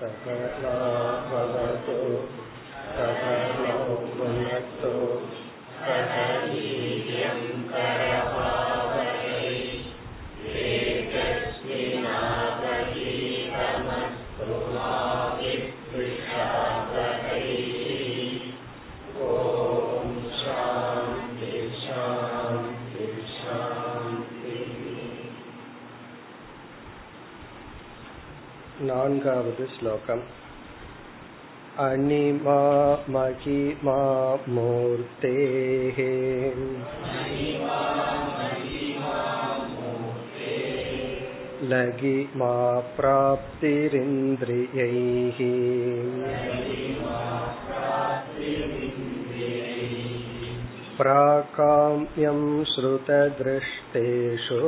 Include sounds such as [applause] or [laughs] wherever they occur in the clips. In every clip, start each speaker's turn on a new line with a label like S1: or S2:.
S1: सकला भवतु सकलौ भुनक्तु सह वीर्यं नान्गावद् श्लोकम् अनिमा महिमा मूर्तेः लघिमा प्राप्तिरिन्द्रियैः प्राकाम्यं श्रुतदृष्टेषु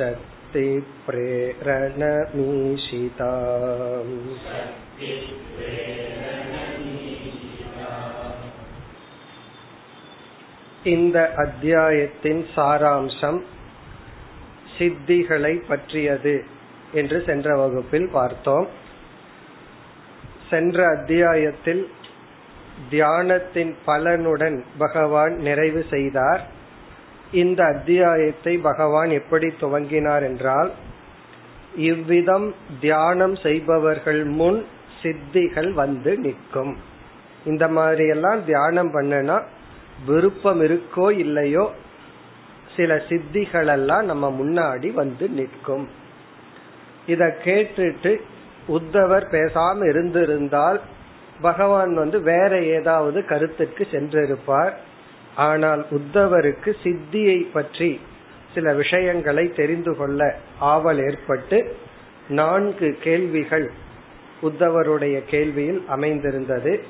S1: சக்தி பிரேரணமீஷிதா இந்த அத்தியாயத்தின் சாராம்சம் சித்திகளை பற்றியது என்று சென்ற வகுப்பில் பார்த்தோம். சென்ற அத்தியாயத்தில் தியானத்தின் பலனுடன் பகவான் நிறைவு செய்தார். இந்த அத்தியாயத்தை பகவான் எப்படி துவங்கினார் என்றால் இவ்விதம் தியானம் செய்பவர்கள் முன் சித்திகள் வந்து நிற்கும். இந்த மாதிரி எல்லாம் தியானம் பண்ணனா விருப்பம் இருக்கோ இல்லையோ சில சித்திகள் எல்லாம் நம்ம முன்னாடி வந்து நிற்கும். இத கேட்டுட்டு உத்தவர் பேசாம இருந்திருந்தால் பகவான் வந்து வேற ஏதாவது கருத்துக்கு சென்றிருப்பார். ஆனால் உத்தவருக்கு சித்தியை பற்றி சில விஷயங்களை தெரிந்து கொள்ள ஆவல் ஏற்பட்டு நான்கு கேள்விகள் உத்தவருடைய கேள்வியில் அமைந்திருந்தது.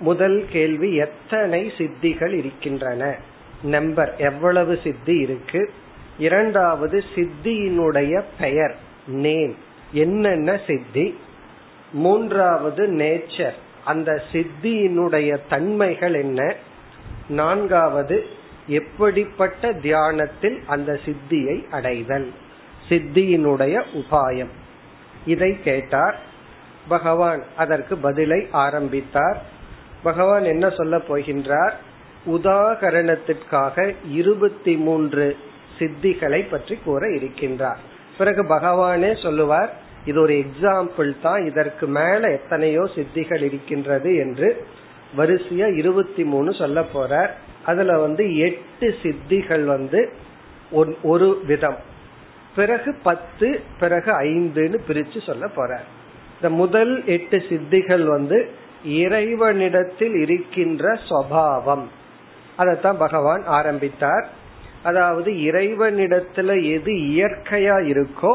S1: முதல் கேள்வி எத்தனை சித்திகள் இருக்கின்றன? நம்பர் எவ்வளவு சித்தி இருக்கு? இரண்டாவது சித்தியினுடைய பெயர் நேம் என்னென்ன சித்தி? மூன்றாவது நேச்சர் அந்த சித்தியினுடைய தன்மைகள் என்ன? நான்காவது எப்படிப்பட்ட தியானத்தில் அந்த சித்தியை அடைதல்? சித்தியினுடைய உபாயம். இதை கேட்டார். பகவான் அதற்கு பதிலை ஆரம்பித்தார். பகவான் என்ன சொல்ல போகின்றார்? உதாகரணத்திற்காக இருபத்தி மூன்று சித்திகளை பற்றி கூற இருக்கின்றார். பிறகு பகவானே சொல்லுவார் இது ஒரு எக்ஸாம்பிள் தான். இதற்கு மேல எத்தனையோ சித்திகள் இருக்கின்றது என்று. வரிசையா இருபத்தி மூணு சொல்ல போற அதுல வந்து எட்டு சித்திகள் வந்து ஒரு விதம். பிறகு பத்து பிறகு ஐந்துன்னு பிரிச்சு சொல்ல போற இந்த முதல் எட்டு சித்திகள் வந்து இறைவனிடத்தில் இருக்கின்ற சுவாவம். அதைத்தான் பகவான் ஆரம்பித்தார். அதாவது இறைவனிடத்துல எது இயற்கையா இருக்கோ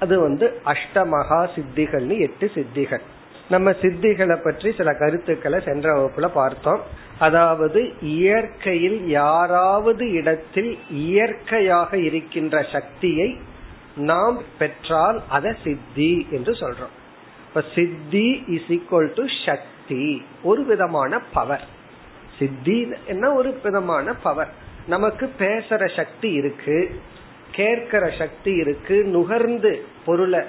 S1: அது வந்து அஷ்டமகா சித்திகள்னு எட்டு சித்திகள். நம்ம சித்திகளை பற்றி சில கருத்துக்களை சென்ற வகுப்புல பார்த்தோம். அதாவது இயற்கையில் யாராவது இடத்தில் இயற்கையாக இருக்கின்ற சக்தியை நாம் பெற்றால் அத சித்தி என்று சொல்றோம். இப்ப சித்தி இஸ் ஈக்வல் டு சக்தி ஒரு விதமான பவர் சித்தி என்ன ஒரு விதமான பவர் நமக்கு பேசுற சக்தி இருக்கு கேட்கிற சக்தி இருக்கு நுகர்ந்து பொருளை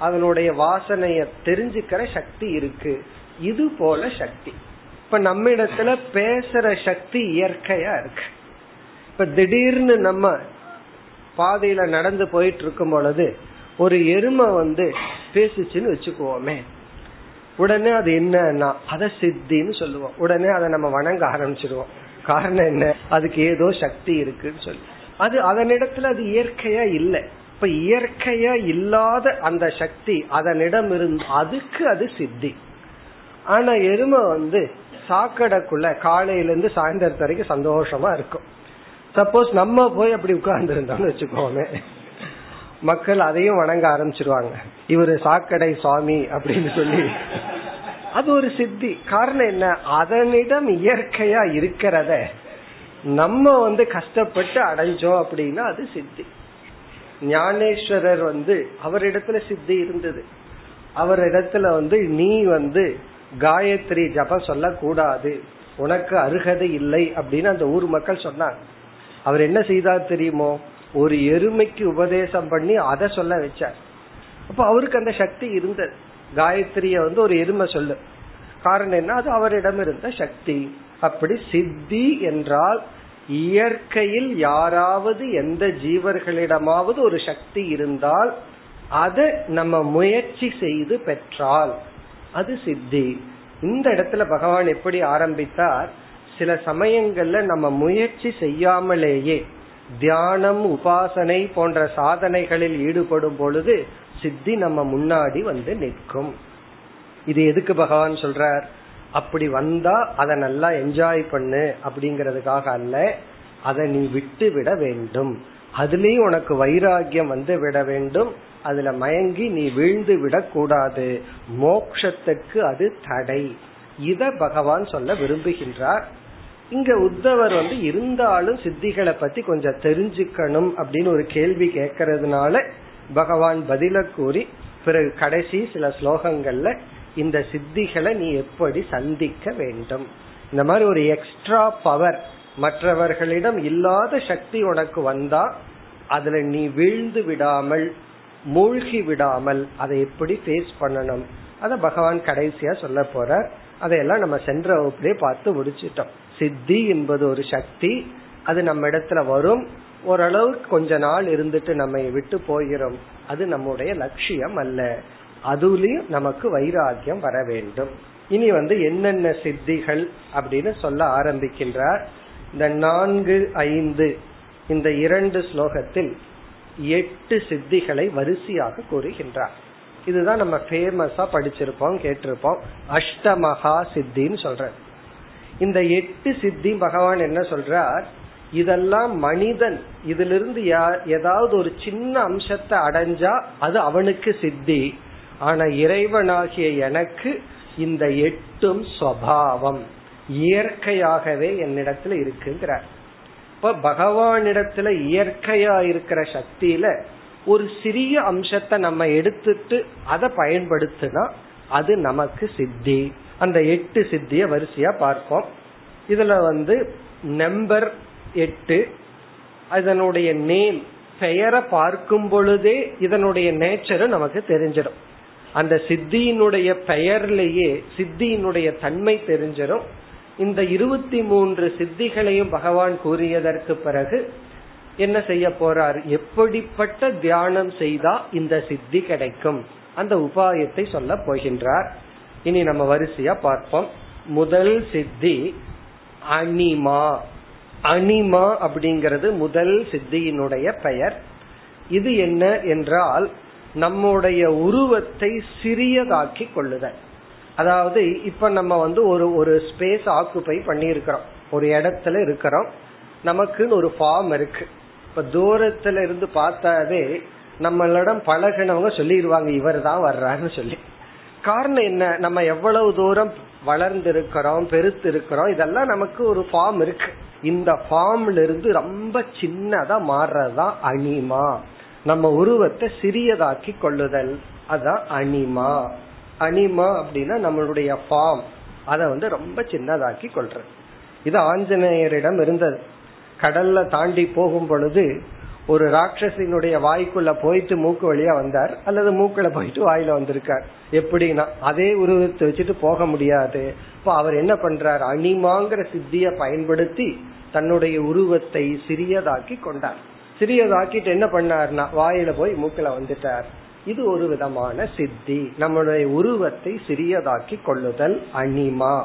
S1: அதனுடைய வாசனைய தெரிஞ்சுக்கிற சக்தி இருக்கு. இது போல சக்தி. இப்ப நம்ம இடத்துல பேசுற சக்தி இயற்கையா இருக்கு. இப்ப திடீர்னு நம்ம பாதையில நடந்து போயிட்டு இருக்கும் பொழுது ஒரு எருமை வந்து பேசிச்சுன்னு வச்சுக்குவோமே. உடனே அது என்னன்னா அத சித்தின்னு சொல்லுவோம். உடனே அதை நம்ம வணங்க ஆரம்பிச்சிருவோம். காரணம் என்ன? அதுக்கு ஏதோ சக்தி இருக்குன்னு சொல்லி. அது அதனிடத்துல அது இயற்கையா இல்லை. இப்ப இயற்கையா இல்லாத அந்த சக்தி அதனிடம் இருந்து அதுக்கு அது சித்தி. ஆனா எருமை வந்து சாக்கடைக்குள்ள காலையில இருந்து சாயந்தரத்து வரைக்கும் சந்தோஷமா இருக்கும். சப்போஸ் நம்ம போய் அப்படி உட்கார்ந்து இருந்தோம்னு வச்சுக்கோமே. மக்கள் அதையும் வணங்க ஆரம்பிச்சிருவாங்க. இவரு சாக்கடை சுவாமி அப்படின்னு சொல்லி. அது ஒரு சித்தி. காரணம் என்ன? அதனிடம் இயற்கையா இருக்கிறத நம்ம வந்து கஷ்டப்பட்டு அடைஞ்சோம் அப்படின்னா அது சித்தி. ஞானேஸ்வரர் வந்து அவரிடத்துல சித்தி இருந்தது. அவர் இடத்துல வந்து நீ வந்து காயத்ரி ஜபம் சொல்லக்கூடாது. உனக்கு அருகதை இல்லை அப்படின்னு அந்த ஊர் மக்கள் சொன்னாங்க. அவர் என்ன செய்தார் தெரியுமோ? ஒரு எருமைக்கு உபதேசம் பண்ணி அதை சொல்ல வச்சார். அப்ப அவருக்கு அந்த சக்தி இருந்தது. காயத்ரிய வந்து ஒரு எருமை சொல்லு. காரணம் என்ன? அது அவரிடம் இருந்த சக்தி. அப்படி சித்தி என்றால் இயற்கையில் யாராவது எந்த ஜீவர்களிடமாவது ஒரு சக்தி இருந்தால் அதை நம்ம முயற்சி செய்து பெற்றால் அது சித்தி. இந்த இடத்துல பகவான் எப்படி ஆரம்பித்தார்? சில சமயங்கள்ல நம்ம முயற்சி செய்யாமலேயே தியானம் உபாசனை போன்ற சாதனைகளில் ஈடுபடும் பொழுது சித்தி நம்ம முன்னாடி வந்து நிற்கும். இது எதுக்கு பகவான் சொல்றார்? அப்படி வந்தா அதை நல்லா என்ஜாய் பண்ணு அப்படிங்கறதுக்காக அல்ல அதை நீ விட்டு விட வேண்டும். அதுலயும் உனக்கு வைராகியம் வந்து விட வேண்டும். அதுல மயங்கி நீ வீழ்ந்து விடக்கூடாது. மோக்ஷத்துக்கு அது தடை. இத பகவான் சொல்ல விரும்புகின்றார். இங்க உத்தவர் வந்து இருந்தாலும் சித்திகளை பத்தி கொஞ்சம் தெரிஞ்சுக்கணும் அப்படின்னு ஒரு கேள்வி கேட்கறதுனால பகவான் பதில கூறி பிறகு கடைசி சில ஸ்லோகங்கள்ல இந்த சித்திகளை நீ எப்படி சந்திக்க வேண்டும்? இந்த மாதிரி ஒரு எக்ஸ்ட்ரா பவர் மற்றவர்களிடம் இல்லாத சக்தி உனக்கு வந்தா அதுல நீ வீழ்ந்து விடாமல் மூழ்கி விடாமல் அதை எப்படி ஃபேஸ் பண்ணணும்? அத பகவான் கடைசியா சொல்ல போற அதையெல்லாம் நம்ம சென்ற வகுப்புலயே பார்த்து முடிச்சிட்டோம். சித்தி என்பது ஒரு சக்தி. அது நம்ம இடத்துல வரும். ஓரளவுக்கு கொஞ்ச நாள் இருந்துட்டு நம்ம விட்டு போகிறோம் அது நம்முடைய லட்சியம் அல்ல. அதுலயும் நமக்கு வைராக்கியம் வர வேண்டும். இனி வந்து என்னென்ன சித்திகள் அப்படின்னு சொல்ல ஆரம்பிக்கின்றார். இந்த நான்கு ஐந்து இந்த இரண்டு ஸ்லோகத்தில் எட்டு சித்திகளை வரிசையாக கூறுகின்றார். இதுதான் நம்ம ஃபேமஸா படிச்சிருப்போம் கேட்டிருப்போம். அஷ்டமகா சித்தின்னு சொல்ற இந்த எட்டு சித்தி பகவான் என்ன சொல்றார்? இதெல்லாம் மனிதன் இதிலிருந்து ஏதாவது ஒரு சின்ன அம்சத்தை அடைஞ்சா அது அவனுக்கு சித்தி. ஆனா இறைவனாகிய எனக்கு இந்த எட்டும் சுவாவம். இயற்கையாகவே என்னிடத்துல இருக்குங்கிறார். இப்ப பகவானிடத்துல இயற்கையா இருக்கிற சக்தியில ஒரு சிறிய அம்சத்தை நம்ம எடுத்துட்டு அதை பயன்படுத்தினா அது நமக்கு சித்தி. அந்த எட்டு சித்திய வரிசையா பார்ப்போம். இதுல வந்து நம்பர் எட்டு அதனுடைய நேம் பெயரை பார்க்கும் பொழுதே இதனுடைய நேச்சரும் நமக்கு தெரிஞ்சிடும். அந்த சித்தியினுடைய பெயர்லேயே சித்தியினுடைய தன்மை தெரிஞ்சிடும் இந்த இருபத்தி மூன்று சித்திகளையும் பகவான் கூறியதற்கு பிறகு என்ன செய்ய போறார்? எப்படிப்பட்ட தியானம் செய்தா இந்த சித்தி கிடைக்கும்? அந்த உபாயத்தை சொல்ல போகின்றார். இனி நம்ம வரிசையா பார்ப்போம். முதல் சித்தி அனிமா. அனிமா அப்படிங்கிறது முதல் சித்தியினுடைய பெயர். இது என்ன என்றால் நம்முடைய உருவத்தை சிறியதாக்கி கொள்ளுதல். அதாவது இப்ப நம்ம வந்து ஒரு ஒரு ஸ்பேஸ் ஆக்குபை பண்ணியிருக்கிறோம். ஒரு இடத்துல இருக்கிறோம். நமக்குன்னு ஒரு ஃபார்ம் இருக்கு. இப்ப தூரத்துல இருந்து பார்த்தாவே நம்மளிடம் பழகினவங்க சொல்லிடுவாங்க இவர் தான் வர்றாருன்னு சொல்லி. காரணம் என்ன? நம்ம எவ்வளவு தூரம் வளர்ந்திருக்கிறோம் பெருத்து இருக்கிறோம் இதெல்லாம் நமக்கு ஒரு ஃபார்ம் இருக்கு. இந்த ஃபார்ம்ல இருந்து ரொம்ப சின்னதா மாறுறதுதான் அனிமா நம்ம உருவத்தை சிறியதாக்கி கொள்ளுதல். அதான் அனிமா அனிமா அப்படின்னா நம்மளுடைய ஃபார்ம் அதை வந்து ரொம்ப சின்னதாக்கி கொள்றது. இது ஆஞ்சநேயரிடம் இருந்தது. கடல்ல தாண்டி போகும் பொழுது ஒரு ராட்சசினுடைய வாய்க்குள்ள போயிட்டு மூக்கு வழியா வந்தார். அல்லது மூக்குல போயிட்டு வாயில வந்திருக்கார். எப்படின்னா அதே உருவத்தை வச்சுட்டு போக முடியாது. இப்ப அவர் என்ன பண்றார்? அனிமாங்கிற சித்திய பயன்படுத்தி தன்னுடைய உருவத்தை சிறியதாக்கி கொண்டார். சிறியதாக்கிட்டு என்ன பண்ணார்னா வாயில போய் மூக்கில வந்துட்டார். இது ஒரு விதமான சித்தி. நம்முடைய உருவத்தை சிறியதாக்கி கொள்ளுதல் அனிமா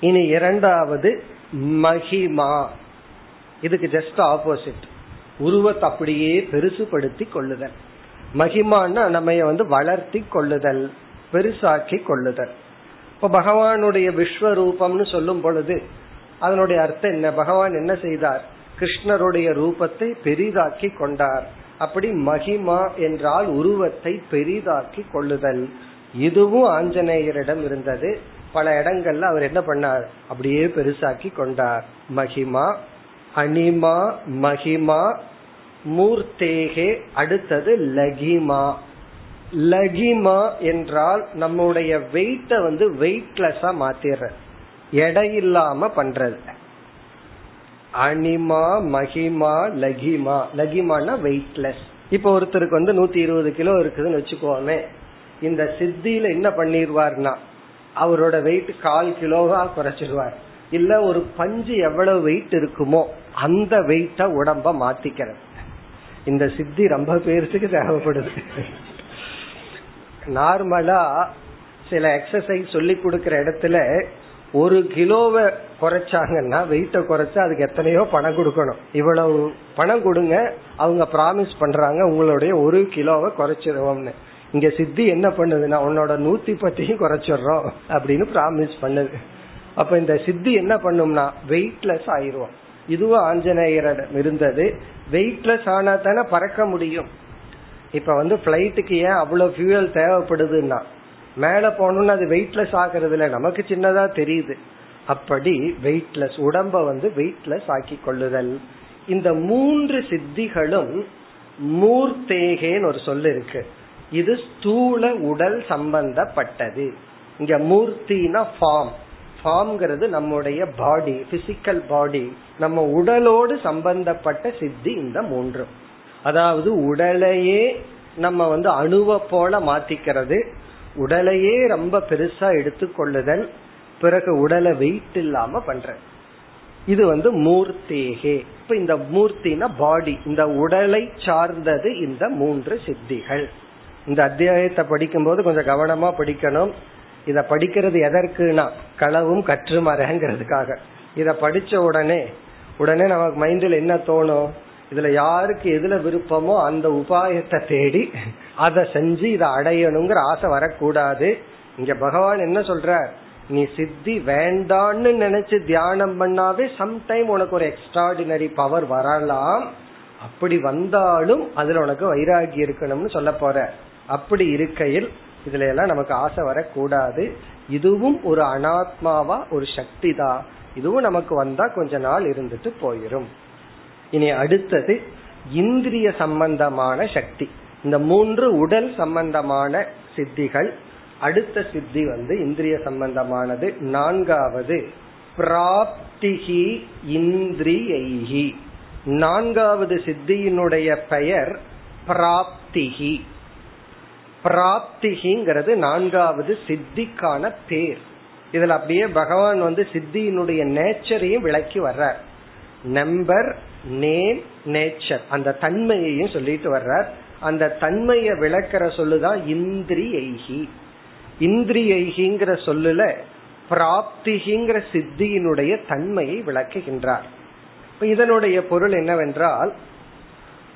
S1: இனி இரண்டாவது மகிமா. இதுக்கு ஜஸ்ட் ஆப்போசிட் உருவத்தை அப்படியே பெருசுபடுத்தி கொள்ளுதல். மகிமான்னா நம்ம வந்து வளர்த்தி கொள்ளுதல் பெருசாக்கி கொள்ளுதல். இப்ப பகவானுடைய விஸ்வரூபம்னு சொல்லும் பொழுது அதனுடைய அர்த்தம் என்ன? பகவான் என்ன செய்தார்? கிருஷ்ணருடைய ரூபத்தை பெரிதாக்கி கொண்டார். அப்படி மகிமா என்றால் உருவத்தை பெரிதாக்கி கொள்ளுதல். இதுவும் ஆஞ்சநேயரிடம் இருந்தது. பல இடங்கள்ல அவர் என்ன பண்ணார்? அப்படியே பெருசாக்கி கொண்டார். மகிமா அனிமா மகிமா மூர்த்தேகே அடுத்தது லகிமா. லகிமா என்றால் நம்முடைய வெயிட்ட வந்து வெயிட்லெஸ்ஸா மாத்திர எடையில்லாம பண்றது. அனிமா மகிமா லகிமா. லகிமானா வெயிட்லெஸ் இப்ப ஒருத்தருக்கு வந்து நூத்தி இருபது கிலோ இருக்குதுன்னு வச்சுக்கோமே. இந்த சித்தியில என்ன பண்ணிடுவார்னா அவரோட வெயிட் கால் கிலோவா குறைச்சிருவார். இல்ல ஒரு பஞ்சு எவ்வளவு வெயிட் இருக்குமோ அந்த வெயிட்ட உடம்ப மாத்திக்கிறது. இந்த சித்தி ரொம்ப பேருக்கு தேவைப்படுது. நார்மலா சில எக்ஸசைஸ் சொல்லி கொடுக்கற இடத்துல ஒரு கிலோவை குறைச்சாங்கன்னா வெயிட்ட குறைச்சா அதுக்கு எத்தனையோ பணம் கொடுக்கணும். இவ்வளவு பணம் கொடுங்க அவங்க ப்ராமிஸ் பண்றாங்க உங்களுடைய ஒரு கிலோவை குறைச்சிருவோம்னு. இங்க சித்தி என்ன பண்ணுதுன்னா உன்னோட நூத்தி பத்தையும் குறைச்சிடுறோம் அப்படின்னு ப்ராமிஸ் பண்ணுது. அப்ப இந்த சித்தி என்ன பண்ணும்னா வெயிட்லெஸ் ஆயிரும் இதுவும் ஆஞ்சநேயரிடம் இருந்தது. வெயிட்லெஸ் ஆனா தானே பறக்க முடியும். இப்ப வந்து பிளைட்டுக்கு ஏன் அவ்வளவு ஃபியூயல் தேவைப்படுதுன்னா மேல போனோம்னா அது வெயிட்லெஸ் ஆகிறது இல்ல. நமக்கு சின்னதா தெரியுது. அப்படி வெயிட்லெஸ் உடம்ப வந்து வெயிட்லெஸ் ஆக்கி கொள்ளுதல். இந்த மூன்று சித்திகளும் மூர்த்தேகேன்னு ஒரு சொல்லு இருக்கு. இது ஸ்தூல உடல் சம்பந்தப்பட்டது. இங்க மூர்த்தினா ஃபார்ம் ஃபார்ம்ங்கிறது நம்முடைய பாடி பிசிக்கல் பாடி நம்ம உடலோடு சம்பந்தப்பட்ட சித்தி இந்த மூன்று அதாவது உடலையே நம்ம வந்து அணுவ போல மாத்திக்கிறது. உடலையே ரொம்ப பெருசா எடுத்துக்கொள்ளுதல் பிறகு உடலை வெயிட் இல்லாம பண்ற இது வந்து மூர்த்தேகே. இப்ப இந்த மூர்த்தினா பாடி இந்த உடலை சார்ந்தது இந்த மூன்று சித்திகள். இந்த அத்தியாயத்தை படிக்கும்போது கொஞ்சம் கவனமா படிக்கணும். இத படிக்கிறது எதற்குனா களவும் கற்று மரங்கிறதுக்காக இத படிச்ச உடனே உடனே நமக்கு மைண்டில் என்ன தோணும்? இதுல யாருக்கு எதுல விருப்பமோ அந்த உபாயத்தை தேடி அதை செஞ்சு இதை அடையணுங்கிற ஆசை வரக்கூடாது. இங்க பகவான் என்ன சொல்ற நீ சித்தி வேண்டான்னு நினைச்சு தியானம் பண்ணாவே சம்டைம் உனக்கு ஒரு எக்ஸ்ட்ராடினரி பவர் வரலாம். அப்படி வந்தாலும் அதுல உனக்கு வைராகி இருக்கணும்னு சொல்ல போற. அப்படி இருக்கையில் இதுல எல்லாம் நமக்கு ஆசை வரக்கூடாது. இதுவும் ஒரு அனாத்மாவா ஒரு சக்தி தான் இதுவும் நமக்கு வந்தா கொஞ்ச நாள் இருந்துட்டு போயிரும். இனி அடுத்தது இந்திரிய சம்பந்தமான சக்தி. இந்த மூன்று உடல் சம்பந்தமான சித்திகள் அடுத்த சித்தி வந்து இந்திரிய சம்பந்தமானது. நான்காவது பிராப்திகி இந்திரியைகி நான்காவது சித்தியினுடைய பெயர் பிராப்திகி பிராப்திகிங்கிறது நான்காவது சித்திக்கான பேர். இதுல அப்படியே பகவான் வந்து சித்தியினுடைய நேச்சரையும் விளக்கி வர்றார். Number name nature. அந்த தன்மையையும் சொல்லிட்டு வர்றார். அந்த தன்மையை விளக்கிற சொல்லுதான் இந்திரியைகி. இந்திரியைகிங்கிற சொல்லுல பிராப்திகிங்கிற சித்தியினுடைய தன்மையை விளக்குகின்றார். இதனுடைய பொருள் என்னவென்றால்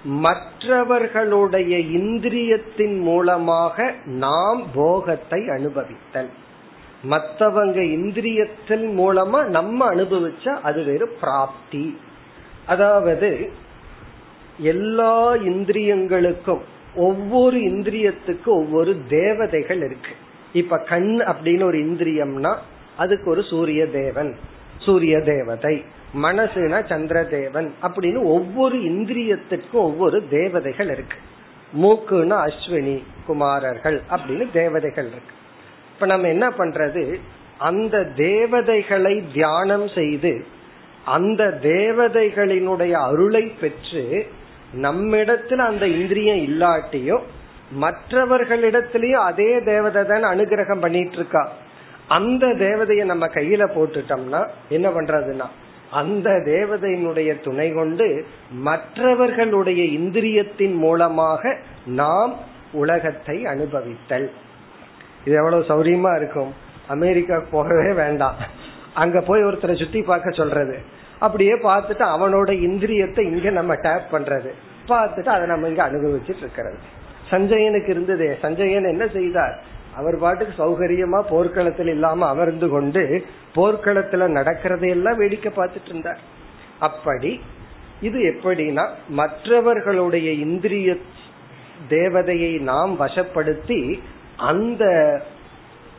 S1: மற்றவர்களுடைய இந்திரியத்தின் மூலமாக நாம் போகத்தை அனுபவித்தல். மற்றவங்க இந்திரியத்தின் மூலமா நம்ம அனுபவிச்சா அது வேறு பிராப்தி. அதாவது எல்லா இந்திரியங்களுக்கும் ஒவ்வொரு இந்திரியத்துக்கு ஒவ்வொரு தேவதைகள் இருக்கு. இப்ப கண் அப்படின்னு ஒரு இந்திரியம்னா அதுக்கு ஒரு சூரிய தேவன் சூரிய தேவதை. மனசுனா சந்திர தேவன் அப்படின்னு ஒவ்வொரு இந்திரியத்திற்கும் ஒவ்வொரு தேவதைகள் இருக்கு. மூக்குன்னா அஸ்வினி குமாரர்கள் அப்படின்னு தேவதைகள் இருக்கு. இப்ப நம்ம என்ன பண்றது? அந்த தேவதைகளை தியானம் செய்து அந்த தேவதைகளினுடைய அருளை பெற்று நம்மிடத்துல அந்த இந்திரியம் இல்லாட்டியும் மற்றவர்களிடத்திலயும் அதே தேவதை தான் அனுகிரகம் பண்ணிட்டு இருக்கா அந்த தேவதையை நம்ம கையில போட்டுட்டோம்னா என்ன பண்றதுன்னா அந்த தேவதையினுடைய துணை கொண்டு மற்றவர்களுடைய இந்திரியத்தின் மூலமாக நாம் உலகத்தை அனுபவித்தல். இது எவ்வளவு சௌரியமா இருக்கும். அமெரிக்கா போகவே வேண்டாம். அங்க போய் ஒருத்தரை சுத்தி பார்க்க சொல்றது. அப்படியே பார்த்துட்டு அவனோட இந்திரியத்தை இங்க நம்ம டேப் பண்றது. பார்த்துட்டு அதை நம்ம இங்க அனுபவிச்சுட்டு இருக்கிறது. சஞ்சயனுக்கு இருந்ததே. சஞ்சயன் என்ன செய்தார்? அவர் பாட்டுக்கு சௌகரியமா போர்க்களத்தில் இல்லாம அமர்ந்து கொண்டு போர்க்களத்துல நடக்கிறதையெல்லாம் வேடிக்கை பார்த்துட்டு இருந்தார். அப்படி இது எப்படின்னா மற்றவர்களுடைய இந்திரிய தேவதையை நாம் வசப்படுத்தி அந்த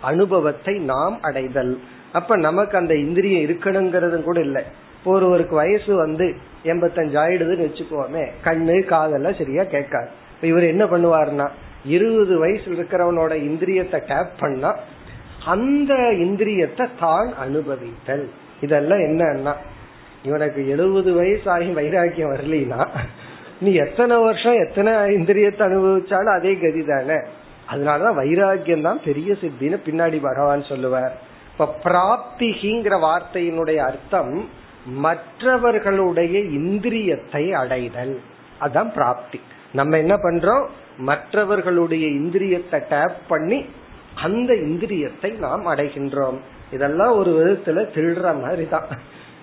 S1: அனுபவத்தை நாம் அடைதல். அப்ப நமக்கு அந்த இந்திரியம் இருக்கணுங்கிறது கூட இல்லை. ஒருவருக்கு வயசு வந்து எண்பத்தஞ்சு ஆயிடுதுன்னு வச்சுக்கோமே கண்ணு காதெல்லாம் சரியா கேட்காது. இவர் என்ன பண்ணுவாருன்னா இருபது வயசுல இருக்கிறவனோட இந்திரியத்தை டேப் பண்ணா அந்த இந்திரியத்தை தான் அனுபவித்தல். இதெல்லாம் என்னன்னா இவனுக்கு எழுபது வயசு ஆகி வைராக்கியம் வரலினா நீ எத்தனை வருஷம் எத்தனை இந்திரியத்தை அனுபவிச்சாலும் அதே கதி தானே. அதனாலதான் வைராக்கியம் தான் பெரிய சித்தின்னு பின்னாடி பகவான் சொல்லுவார். இப்ப பிராப்திகிங்கிற வார்த்தையினுடைய அர்த்தம் மற்றவர்களுடைய இந்திரியத்தை அடைதல். அதான் பிராப்தி. நம்ம என்ன பண்றோம்? மற்றவர்களுடைய இந்திரியத்தை டேப் பண்ணி அந்த இந்திரியத்தை நாம் அடைகின்றோம். இதெல்லாம் ஒரு விதத்துல திருடுற மாதிரி தான்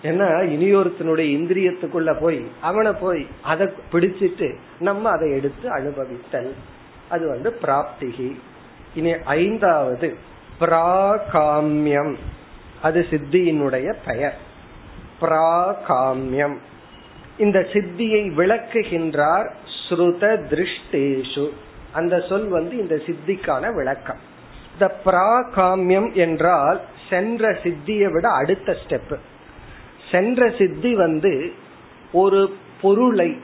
S1: ஏன்னா இனியொருத்தனுடைய இந்திரியத்துக்குள்ள போய் அவனை போய் அதை பிடிச்சிட்டு நம்ம அதை எடுத்து அனுபவித்தல். அது வந்து பிராப்திகி. இனி ஐந்தாவது. பிராகாமியம். அது சித்தியினுடைய பெயர். பிராகாமியம். இந்த சித்தியை விளக்குகின்றார் ஸ்ருத திருஷ்டேஷு. அந்த சொல் வந்து இந்த சித்திக்கான விளக்கம். இந்த பிராகாமியம் என்றால் சென்ற சித்தியை விட அடுத்த ஸ்டெப் சென்ற சித்தி வந்து ஒரு பொருளை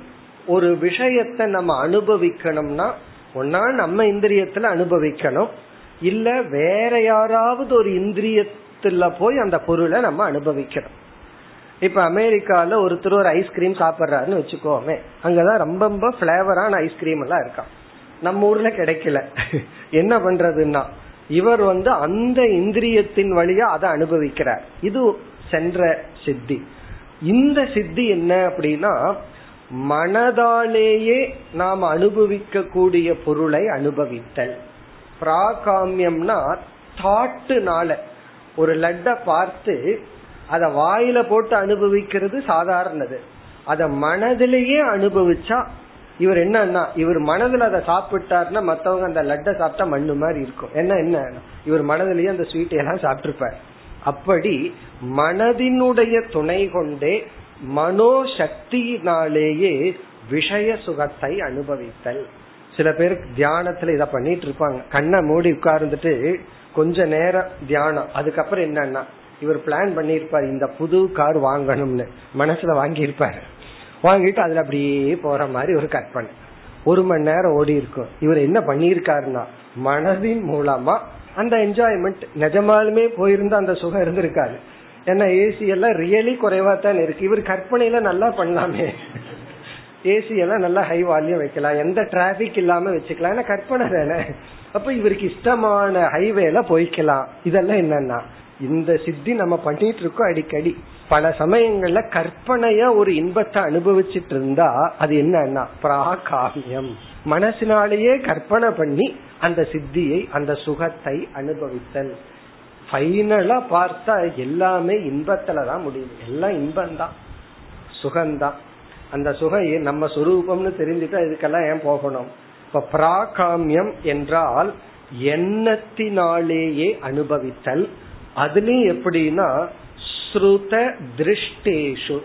S1: ஒரு விஷயத்தை நம்ம அனுபவிக்கணும்னா ஒன்னா நம்ம இந்திரியத்துல அனுபவிக்கணும் இல்ல வேற யாராவது ஒரு இந்திரியத்துல போய் அந்த பொருளை நம்ம அனுபவிக்கிறோம் இப்ப அமெரிக்கால ஒருத்தர் ஒரு ஐஸ்கிரீம் சாப்பிட்றாருன்னு வச்சுக்கோமே அங்கதான் ரொம்ப ரொம்ப பிளேவரான ஐஸ்கிரீம் எல்லாம் இருக்கான் நம்ம ஊர்ல கிடைக்கல. [laughs] என்ன பண்றதுன்னா இவர் வந்து அந்த இந்திரியத்தின் வழியா அதை அனுபவிக்கிறார். இது சென்ற சித்தி. இந்த சித்தி என்ன அப்படின்னா மனதாலேயே நாம் அனுபவிக்க கூடிய பொருளை அனுபவித்தல். பிராகாமியம்னா தாட்டுனால. ஒரு லட்ட பார்த்து அத வாயில போட்டு அனுபவிக்கிறது சாதாரணது. அத மனதிலேயே அனுபவிச்சா இவர் என்னன்னா இவர் மனதுல அதை சாப்பிட்டாருன்னா மத்தவங்க அந்த லட்டை சாப்பிட்டா மண்ணு மாதிரி இருக்கும். என்ன என்ன? இவர் மனதிலேயே அந்த ஸ்வீட்டை எல்லாம் சாப்பிட்டுருப்பார். அப்படி மனதினுடைய துணை கொண்டே மனோசக்தியினாலேயே விஷய சுகத்தை அனுபவித்தல். சில பேர் தியானத்துல இத பண்ணிட்டு இருப்பாங்க கண்ணை மூடி உட்கார்ந்துட்டு கொஞ்ச நேரம் தியானம். அதுக்கப்புறம் என்னன்னா இவர் பிளான் பண்ணிருப்பார் இந்த புது கார் வாங்கணும்னு. மனசுல வாங்கியிருப்பாரு. வாங்கிட்டு அதுல அப்படியே போற மாதிரி ஒரு கற்பனை. ஒரு மணி நேரம் ஓடி இருக்கும். இவர் என்ன பண்ணிருக்காருன்னா மனதின் மூலமா அந்த என்ஜாய்மெண்ட் நிஜமாலுமே போயிருந்தா அந்த சுகம் இருந்திருக்காரு. ஏன்னா ஏசி எல்லாம் ரியலி குறைவா தான் இருக்கு. இவர் கற்பனையில நல்லா பண்ணலாமே. ஏசி எல்லாம் நல்லா ஹை வால்யூம் வைக்கலாம். எந்த டிராபிக் இல்லாம வச்சுக்கலாம். ஏன்னா கற்பனை தானே. அப்ப இவருக்கு இஷ்டமான ஹைவேல போய்க்கலாம். இதெல்லாம் என்னன்னா இந்த சித்தி நம்ம பண்ணிட்டு இருக்கோம் அடிக்கடி. பல சமயங்கள்ல கற்பனையா ஒரு இன்பத்தை அனுபவிச்சுட்டு இருந்தா அது என்னன்னா பிராகாமியம். மனசினாலேயே கற்பனை பண்ணி அந்த சித்தியை அந்த சுகத்தை அனுபவித்தல். ஃபைனலா பார்த்தா எல்லாமே இன்பத்துலதான் முடியும். எல்லாம் இன்பம்தான். சுகம்தான். அந்த சுகம் நம்ம சுரூபம்னு தெரிஞ்சுட்டா இதுக்கெல்லாம் ஏன் போகணும்? இப்ப பிராகாமியம் என்றால் எண்ணத்தினாலேயே அனுபவித்தல். அதுலயும் எப்படின்னா ஸ்ருத திருஷ்டேஷு.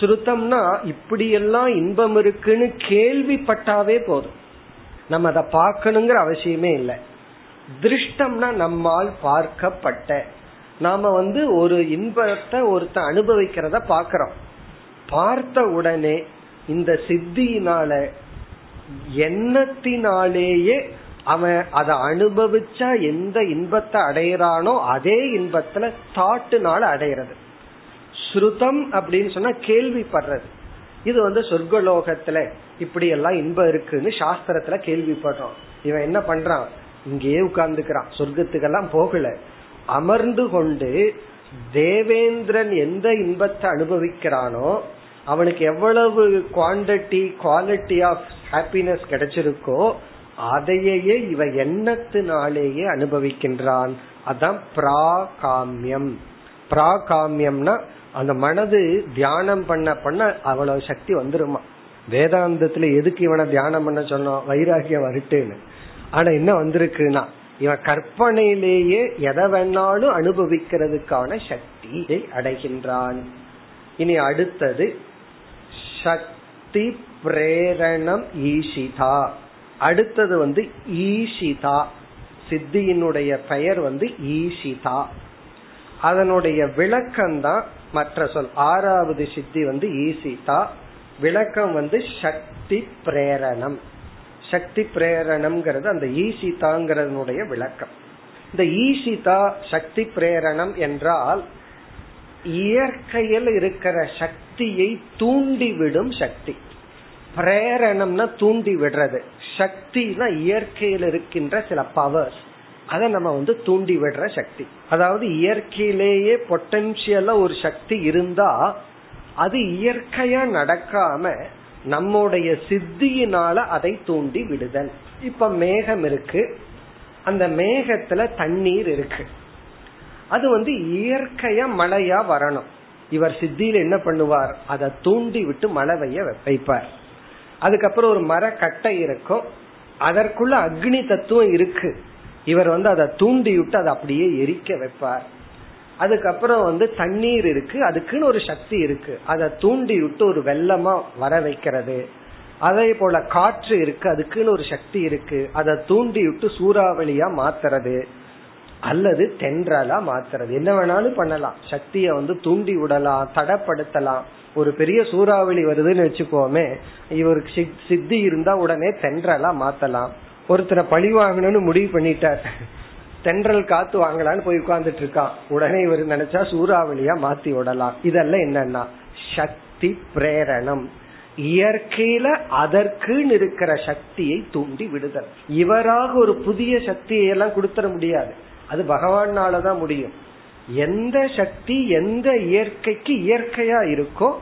S1: ஸ்ருதம்னா இப்படியெல்லாம் இன்பம் இருக்குன்னு கேள்விப்பட்டாவே போதும். நம்ம அதை பார்க்கணுங்கிற அவசியமே இல்லை. திருஷ்டம்னா நம்மால் பார்க்கப்பட்ட. நாம வந்து ஒரு இன்பத்தை ஒருத்த அனுபவிக்கிறத பாக்கிறோம் பார்த்த உடனே இந்த சித்தியினால எண்ணத்தினாலேயே அவன் அதை அனுபவிச்சா எந்த இன்பத்தை அடையிறானோ அதே இன்பத்துல தாட்டுனால அடையிறது. ஸ்ருதம் அப்படின்னு சொன்னா கேள்விப்படுறது. இது வந்து சொர்க்கலோகத்துல இப்படி எல்லாம் இன்பம் இருக்குன்னு சாஸ்திரத்துல கேள்விப்படுறோம். இவன் என்ன பண்றான்? இங்கேயே உட்கார்ந்துக்கிறான். சொர்க்கத்துக்கெல்லாம் போகல. அமர்ந்து கொண்டு தேவேந்திரன் எந்த இன்பத்தை அனுபவிக்கிறானோ அவனுக்கு எவ்வளவு குவாண்டிட்டி குவாலிட்டி ஆஃப் ஹாப்பினஸ் கிடைச்சிருக்கோ அதையே இவ எண்ணத்தினாலேயே அனுபவிக்கின்றான். அதான் பிராகாமியம். பிராகாமியம்னா அந்த மனது தியானம் பண்ண பண்ண அவ்வளவு சக்தி வந்துருமா? வேதாந்தத்துல எதுக்கு இவனை தியானம் பண்ண சொன்னோம் வைராகியம் வருட்டுன்னு. ஆனா என்ன வந்திருக்குன்னா இவன் கற்பனையிலேயே எதை வேணாலும் அனுபவிக்கிறதுக்கான சக்தியை அடைகின்றான். இனி அடுத்தது சக்தி பிரேரணம் ஈஷிதா. அடுத்தது வந்து ஈஷிதா. சித்தியினுடைய பெயர் வந்து ஈஷிதா. அதனுடைய விளக்கம் தான் மற்ற சொல். ஆறாவது சித்தி வந்து ஈசிதா விளக்கம் வந்து சக்தி பிரேரணம் சக்தி பிரேரணம்ங்கிறது அந்த ஈசிதாங்கிறதனுடைய விளக்கம். இந்த ஈசிதா சக்தி பிரேரணம் என்றால் இயற்கையில் இருக்கிற சக்தியை தூண்டிவிடும் சக்தி. பிரேரணம்னா தூண்டி விடுறது. சக்தினா இயற்கையில் இருக்கின்ற சில பவர்ஸ் அதை நம்ம வந்து தூண்டி விடுற சக்தி. அதாவது இயற்கையிலேயே பொட்டன்சியலா ஒரு சக்தி இருந்தா அது இயற்கையா நடக்காம நம்முடைய சித்தியினால அதை தூண்டி விடுதல். இப்ப மேகம் இருக்கு. அந்த மேகத்துல தண்ணீர் இருக்கு. அது வந்து இயற்கையா மழையா வரணும். இவர் சித்தியில என்ன பண்ணுவார்? அதை தூண்டி விட்டு மழை பெய்ய வைப்பார். அதுக்கப்புறம் ஒரு மர கட்டை இருக்கும். அதற்குள்ள அக்னி தத்துவம் இருக்கு. இவர் வந்து அதை தூண்டி விட்டு அதை அப்படியே எரிக்க வைப்பார். அதுக்கப்புறம் வந்து தண்ணீர் இருக்கு. அதுக்குன்னு ஒரு சக்தி இருக்கு. அதை தூண்டி விட்டு ஒரு வெள்ளமா வர வைக்கிறது. அதே போல காற்று இருக்கு. அதுக்குன்னு ஒரு சக்தி இருக்கு. அதை தூண்டி விட்டு சூறாவளியா மாத்துறது. அல்லது தென்றலா மாத்துறது. என்ன வேணாலும் பண்ணலாம். சக்தியை வந்து தூண்டி விடலாம் தடப்படுத்தலாம். ஒரு பெரிய சூறாவளி வருதுன்னு வச்சுக்கோமே இவருக்கு சித்தி இருந்தா உடனே தென்றலா மாத்தலாம். ஒருத்தரை பழி வாங்கணும்னு முடிவு பண்ணிட்டார். தென்றல் காத்து வாங்கலான்னு போய் உட்கார்ந்துட்டு இருக்கான். உடனே இவர் நினைச்சா சூறாவளியா மாத்தி விடலாம். இதெல்லாம் என்னன்னா சக்தி பிரேரணம். இயற்கையில அதற்குன்னு இருக்கிற சக்தியை தூண்டி விடுதல். இவராக ஒரு புதிய சக்தியை எல்லாம் கொடுத்துட முடியாது. அது பகவானாலதான் முடியும். எந்த சக்தி எந்த இயற்கைக்கு இயற்கையா இருக்கோ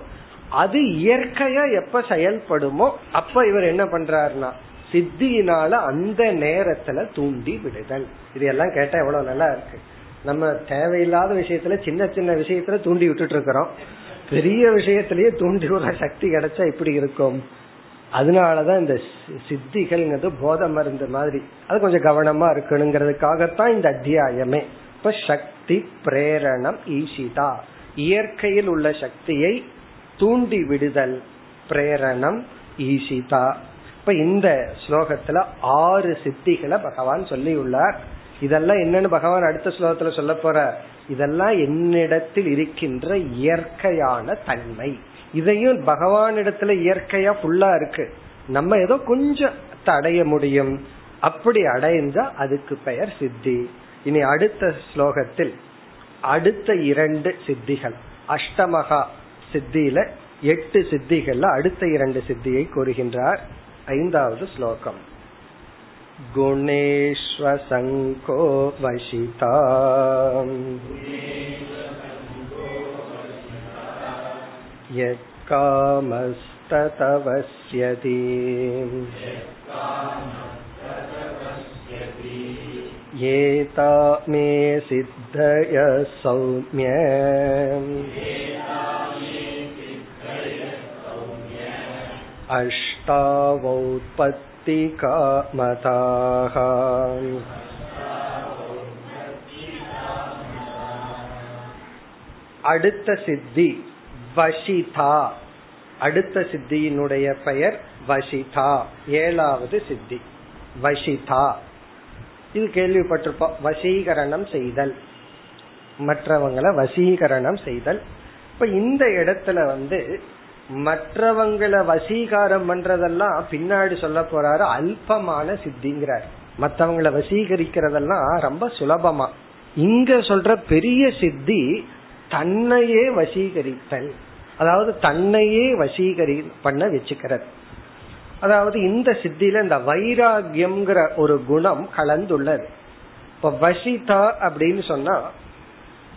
S1: அது இயற்கையா எப்ப செயல்படுமோ அப்ப இவர் என்ன பண்றாருன்னா சித்தியினால அந்த நேரத்துல தூண்டி விடுதல். இது எல்லாம் கேட்டா எவ்வளவு நல்லா இருக்கு. நம்ம தேவையில்லாத விஷயத்துல சின்ன சின்ன விஷயத்துல தூண்டி விட்டுட்டு இருக்கிறோம். பெரிய விஷயத்திலேயே தூண்டி விடுற சக்தி கிடைச்சா இப்படி இருக்கும். அதனாலதான் இந்த சித்திகள்ங்கிறது போத மருந்து மாதிரி. அது கொஞ்சம் கவனமா இருக்கணுங்கிறதுக்காகத்தான் இந்த அத்தியாயமே. இப்ப சக்தி பிரேரணம் ஈஷிதா. இயற்கையில் உள்ள சக்தியை தூண்டி விடுதல் பிரேரணம் ஈஷிதா. இப்ப இந்த ஸ்லோகத்துல ஆறு சித்திகளை பகவான் சொல்லி உள்ளார் இதெல்லாம் என்னன்னு பகவான் அடுத்த ஸ்லோகத்துல சொல்ல போற இதெல்லாம் என்னிடத்தில் இருக்கின்ற இயற்கையான தன்மை. இதையும் பகவானிடத்துல இயற்கையா ஃபுல்லா இருக்கு நம்ம ஏதோ கொஞ்சம் அடைய முடியும் அப்படி அடைந்தா அதுக்கு பெயர் சித்தி இனி அடுத்த ஸ்லோகத்தில் அடுத்த இரண்டு சித்திகள் அஷ்டமகா சித்தியில எட்டு சித்திகள்ல அடுத்த இரண்டு சித்தியை கூறுகின்றார் ஐந்தாவது ஸ்லோகம் गुणेष्वसङ्को वशिता यत्कामस्ततवस्यति एता मे सिद्धय सौम्य अष्टावौत्पत्तिकामताः அடுத்த சித்தி வசிதா அடுத்த சித்தியினுடைய பெயர் வசிதா ஏழாவது சித்தி. வசிதா இது கேள்விப்பட்டிருப்போம். வசீகரணம் செய்தல். மற்றவங்களை வசீகரணம் செய்தல். இப்ப இந்த இடத்துல வந்து மற்றவங்களை வசீகாரம் பண்றதெல்லாம் பின்னாடி சொல்ல போறாரு அல்பமான சித்திங்கிறார். மற்றவங்களை வசீகரிக்கிறதெல்லாம் ரொம்ப சுலபமா. இங்க சொல்ற பெரிய சித்தி தன்னையே வசீகரித்தல். அதாவது தன்னையே வசீகரி பண்ண வச்சுக்கிறது. அதாவது இந்த சித்தியில இந்த வைராகியம்ங்கிற ஒரு குணம் கலந்துள்ளது. இப்ப வசிதா அப்படின்னு சொன்னா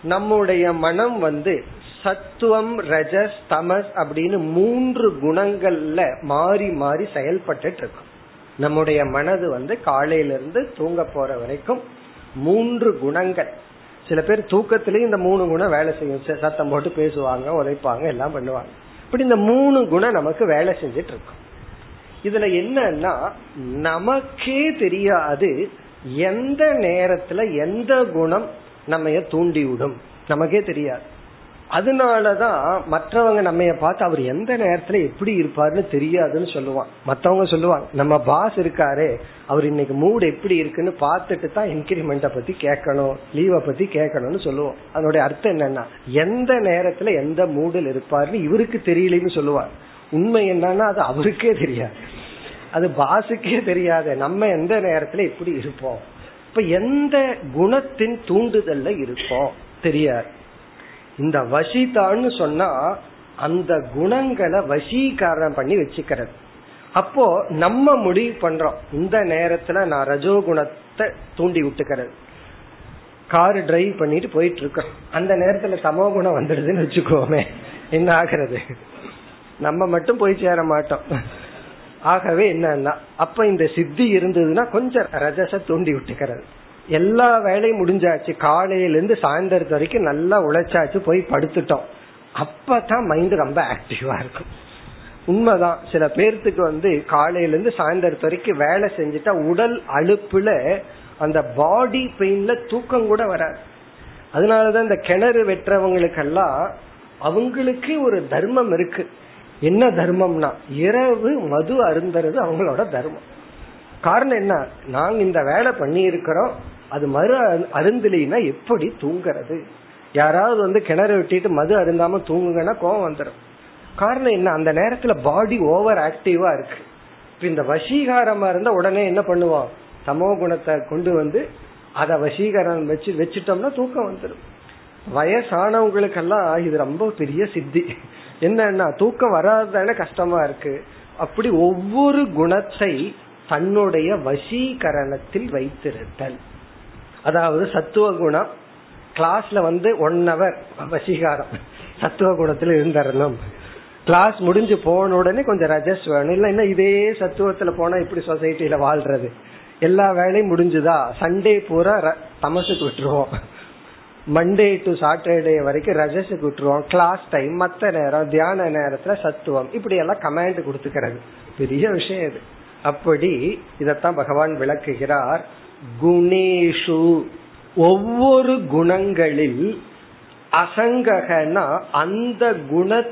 S1: நம்முடைய மனம் வந்து சத்துவம் ரஜஸ் தமஸ் அப்படின்னு மூன்று குணங்கள்ல மாறி மாறி செயல்பட்டு இருக்கும் நம்முடைய மனது வந்து காலையிலிருந்து தூங்க போற வரைக்கும் மூன்று குணங்கள். சில பேர் தூக்கத்திலேயும் இந்த மூணு குணம் வேலை செய்யும். சத்தம் போட்டு பேசுவாங்க உழைப்பாங்க எல்லாம் பண்ணுவாங்க. இப்படி இந்த மூணு குணம் நமக்கு வேலை செஞ்சிட்டு இருக்கும். இதுல என்னன்னா நமக்கே தெரியாது எந்த நேரத்துல எந்த குணம் நம்ம தூண்டி விடும் நமக்கே தெரியாது. அதனாலதான் மற்றவங்க நம்ம பார்த்து அவர் எந்த நேரத்துல எப்படி இருப்பாருன்னு தெரியாதுன்னு சொல்லுவான். மத்தவங்க சொல்லுவாங்க நம்ம பாஸ் இருக்காரு அவர் இன்னைக்கு மூடு எப்படி இருக்குன்னு பார்த்துட்டு தான் இன்கிரிமெண்ட பத்தி கேட்கணும் லீவை பத்தி கேட்கணும்னு சொல்லுவோம். அதனுடைய அர்த்தம் என்னன்னா எந்த நேரத்துல எந்த மூடில் இருப்பாருன்னு இவருக்கு தெரியலன்னு சொல்லுவார். உண்மை என்னன்னா அது அவருக்கே தெரியாது. அது பாசுக்கே தெரியாது நம்ம எந்த நேரத்துல எப்படி இருப்போம். இப்ப எந்த குணத்தின் தூண்டுதல்ல இருப்போம்? தெரியாது. இந்த வசிதான்னு சொன்னா அந்த குணங்களை வசீகரணம் பண்ணி வச்சுக்கிறது. அப்போ நம்ம முடிவு பண்றோம். இந்த நேரத்துல நான் ரஜோ குணத்தை தூண்டி விட்டுக்கிறது. கார் டிரைவ் பண்ணிட்டு போயிட்டு இருக்கோம் அந்த நேரத்துல சமோ குணம் வந்துடுதுன்னு வச்சுக்கோமே. என்ன ஆகிறது? நம்ம மட்டும் போய் சேர மாட்டோம். ஆகவே என்னன்னா அப்ப இந்த சித்தி இருந்ததுன்னா கொஞ்சம் ரஜச தூண்டி விட்டுக்கிறது. எல்லா வேலையும் முடிஞ்சாச்சு. காலையில இருந்து சாயந்தரத்து வரைக்கும் நல்லா உழைச்சாச்சு போய் படுத்துட்டோம். அப்பதான் மைண்ட் ரொம்ப ஆக்டிவா இருக்கும். உண்மைதான். சில பேர்த்துக்கு வந்து காலையில இருந்து சாயந்தரத்து வரைக்கும் வேலை செஞ்சுட்டா உடல் அழுப்புல அந்த பாடி பெயின்ல தூக்கம் கூட வராது. அதனாலதான் இந்த கிணறு வெட்டுறவங்களுக்கெல்லாம் அவங்களுக்கு ஒரு தர்மம் இருக்கு. என்ன தர்மம்னா இரவு மது அருந்தறது அவங்களோட தர்மம். காரணம் என்ன? நாங்க இந்த வேலை பண்ணி இருக்கிறோம் அது மறு அருந்தலினா எப்படி தூங்குறது? யாராவது வந்து கிணறு வெட்டிட்டு மது அருந்தாம தூங்குங்கன்னா கோவம் வந்துடும் காரணம் என்ன? அந்த நேரத்துல பாடி ஓவர் ஆக்டிவா இருக்கு. இந்த வசீகாரமா இருந்தா உடனே என்ன பண்ணுவோம்? சமோ குணத்தை கொண்டு வந்து அத வசீகரம் வச்சு வச்சுட்டோம்னா தூக்கம் வந்துடும் வயசானவங்களுக்கெல்லாம் இது ரொம்ப பெரிய சித்தி. என்னன்னா தூக்கம் வராதுதானே கஷ்டமா இருக்கு. அப்படி ஒவ்வொரு குணத்தை தன்னுடைய வசீகரணத்தில் வைத்திருத்தல். அதாவது சத்துவ குணம் கிளாஸ்ல வந்து ஒன் ஹவர் வசீகாரம். சத்துவ குணத்துல இருந்தரணும். கிளாஸ் முடிஞ்சு போன உடனே கொஞ்சம் ரஜஸ் வேணும். இல்ல என்ன இதே சத்துவத்துல போனா இப்படி சொசைட்டில வாழ்றது. எல்லா வேலையும் முடிஞ்சுதா? சண்டே பூரா தமசுக்கு விட்டுருவோம். மண்டே டு சாட்டர்டே வரைக்கும் ரஜஸுக்கு விட்டுருவோம். கிளாஸ் டைம் மத்த நேரம் தியான நேரத்துல சத்துவம். இப்படி எல்லாம் கமாண்ட் கொடுத்துக்கிறது. பெரிய விஷயம் இது. அப்படி இதத்தான் பகவான் விளக்குகிறார். குணேஷு. ஒவ்வொரு குணங்களில் அசங்ககனா அந்த குண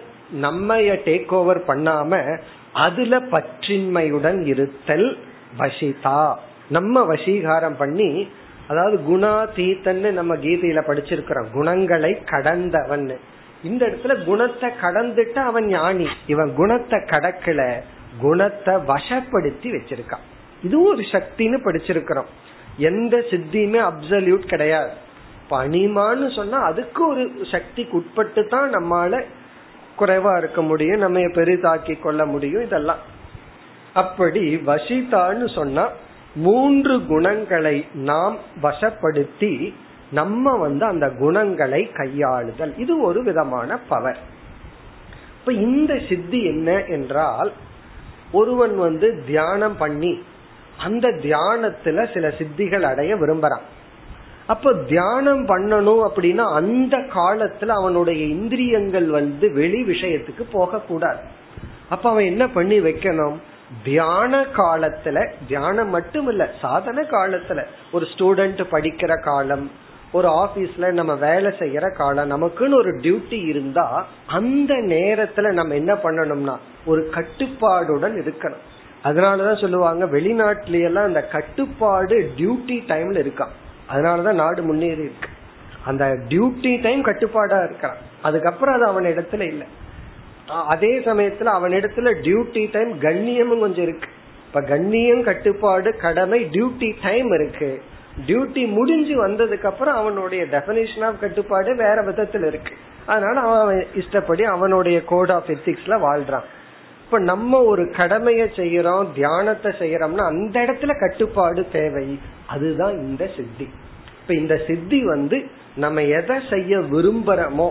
S1: நம்மைய டேக் ஓவர் பண்ணாம அதுல பற்றின்மையுடன் இருத்தல் வசிதா. நம்ம வசீகாரம் பண்ணி அதாவது குணா தீத்தன்னு நம்ம கீதையில படிச்சிருக்கிறோம். குணங்களை கடந்தவன். இந்த இடத்துல குணத்தை கடந்துட்டு அவன் ஞானி. இவன் குணத்தை கடக்கல. குணத்தை வசப்படுத்தி வச்சிருக்கான். இதுவும் ஒரு சக்தின்னு படிச்சிருக்கிறோம். எந்த சித்தியுமே அப்சல்யூட் கிடையாது. பணிமான்னு சொன்னா அதுக்கு ஒரு சக்திக்கு உட்பட்டு தான் நம்மால குறைவா இருக்க முடியும் நம்ம பெரிதாக்கி கொள்ள முடியும் இதெல்லாம். அப்படி வசிதான்னு சொன்னா மூன்று குணங்களை நாம் வசப்படுத்தி நம்ம வந்து அந்த குணங்களை கையாளுதல். இது ஒரு விதமான பவர் இப்ப இந்த சித்தி என்ன என்றால் ஒருவன் வந்து தியானம் பண்ணி அந்த தியானத்துல சில சித்திகள் அடைய விரும்புறான். அப்ப தியானம் பண்ணணும் அப்படின்னா அந்த காலத்துல அவனுடைய இந்திரியங்கள் வந்து வெளி விஷயத்துக்கு போக கூடாது அப்ப அவன் என்ன பண்ணி வைக்கணும்? தியான காலத்துல தியானம் மட்டும் இல்ல சாதன காலத்துல ஒரு ஸ்டூடெண்ட் படிக்கிற காலம் ஒரு ஆபீஸ்ல நம்ம வேலை செய்யற காலம் நமக்குன்னு ஒரு டியூட்டி இருந்தா அந்த நேரத்துல நம்ம என்ன பண்ணணும்னா ஒரு கட்டுப்பாடுடன் இருக்கணும். அதனாலதான் சொல்லுவாங்க வெளிநாட்டுல எல்லாம் அந்த கட்டுப்பாடு டியூட்டி டைம்ல இருக்கான் அதனாலதான் நாடு முன்னேறி இருக்கு. அந்த டியூட்டி டைம் கட்டுப்பாடா இருக்கான் அதுக்கப்புறம் அது அவன் இடத்துல இல்ல. அதே சமயத்துல அவன் இடத்துல டியூட்டி டைம் கண்ணியமும் கொஞ்சம் இருக்கு. இப்ப கண்ணியம் கட்டுப்பாடு கடமை டியூட்டி டைம் இருக்கு. டியூட்டி முடிஞ்சு வந்ததுக்கு அப்புறம் அவனுடைய டெபனிஷன் ஆஃப் கட்டுப்பாடு வேற விதத்துல இருக்கு. அதனால அவன் இஷ்டப்படி அவனுடைய கோட் ஆஃப் எத்திக்ஸ்ல வாழ்றான். இப்ப நம்ம ஒரு கடமையை செய்யறோம் தியானத்தை செய்யறோம்னா அந்த இடத்துல கட்டுப்பாடு தேவை. அதுதான் இந்த சித்தி. இப்ப இந்த சித்தி வந்து நம்ம எதை செய்ய விரும்புறோமோ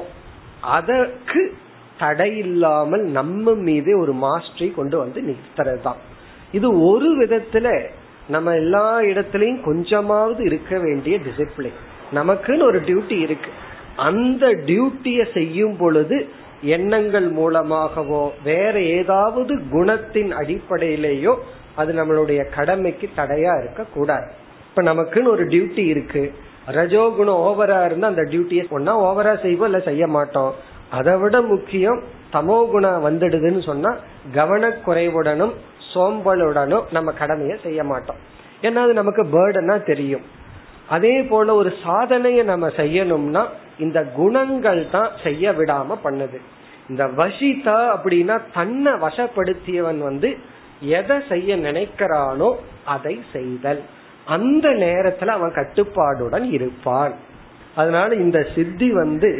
S1: அதற்கு தடை இல்லாமல் நம்ம மீது ஒரு மாஸ்டரை கொண்டு வந்து நிறுத்துறது தான் இது ஒரு விதத்துல நம்ம எல்லா இடத்துலயும் கொஞ்சமாவது இருக்க வேண்டிய டிசிப்ளின் நமக்குன்னு ஒரு டியூட்டி இருக்கு. அந்த டியூட்டியை செய்யும் பொழுது எண்ணங்கள் மூலமாகவோ வேற ஏதாவது குணத்தின் அடிப்படையிலேயோ அது நம்மளுடைய கடமைக்கு தடையா இருக்க கூடாது இப்ப நமக்குன்னு ஒரு டியூட்டி இருக்கு. ரஜோகுணம் ஓவரா இருந்தா அந்த டியூட்டியை ஒன்னா ஓவரா செய்வோம் இல்ல செய்ய மாட்டோம். அதை விட முக்கியம் தமோ குணம் வந்துடுதுன்னு சொன்னா கவனக்குறைவுடனும் சோம்பலுடனும் நம்ம கடமையை செய்ய மாட்டோம். ஏன்னா அது நமக்கு பேர்டனா தெரியும். அதே போல ஒரு சாதனையை நம்ம செய்யணும்னா இந்த குணங்கள் தான் செய்ய விடாம பண்ணுது. இந்த வசிதா அப்படின்னா தன்னை வசப்படுத்தியவன் வந்து எதை செய்ய நினைக்கிறானோ அதை செய்தல். அந்த நேரத்துல அவன் கட்டுப்பாடுடன் இருப்பான். அதனால இந்த சித்தி வந்து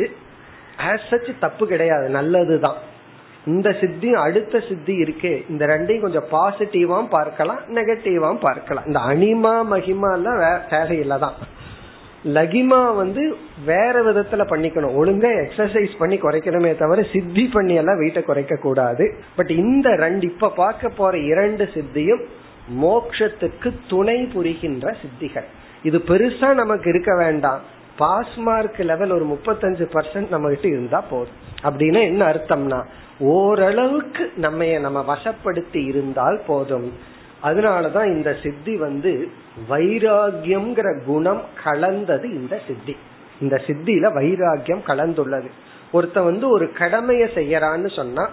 S1: தப்பு கிடையாது நல்லதுதான். இந்த சித்தியும் அடுத்த சித்தி இருக்கே. இந்த ரெண்டையும் கொஞ்சம் பாசிட்டிவாம் பார்க்கலாம் நெகட்டிவாம் பார்க்கலாம். இந்த அனிமா மகிமா எல்லாம் தேவையில்லை தான் லகிமா வந்து வேற விதத்துல பண்ணிக்கணும். ஒழுங்கா எக்ஸசைஸ் பண்ணி குறைக்கணுமே தவிர சித்தி பண்ணி எல்லாம் வெயிட்ட குறைக்க கூடாது பட் இந்த ரெண்டு இப்ப பார்க்க போற இரண்டு சித்தியும் மோக்ஷத்துக்கு துணை புரிகின்ற சித்திகள். இது பெருசா நமக்கு இருக்க வேண்டாம். பாஸ் மார்க் லெவல் ஒரு முப்பத்தஞ்சு பர்சன்ட் நம்ம கிட்ட இருந்தா போதும். அப்படின்னா என்ன அர்த்தம்னா ஓரளவுக்கு நம்ம நம்ம வசப்படுத்தி இருந்தால் போதும். அதனாலதான் இந்த சித்தி வந்து வைராகியம்ங்கிற குணம் கலந்தது இந்த சித்தி. இந்த சித்தியில வைராகியம் கலந்துள்ளது. ஒருத்த வந்து ஒரு கடமைய செய்யறான்னு சொன்னா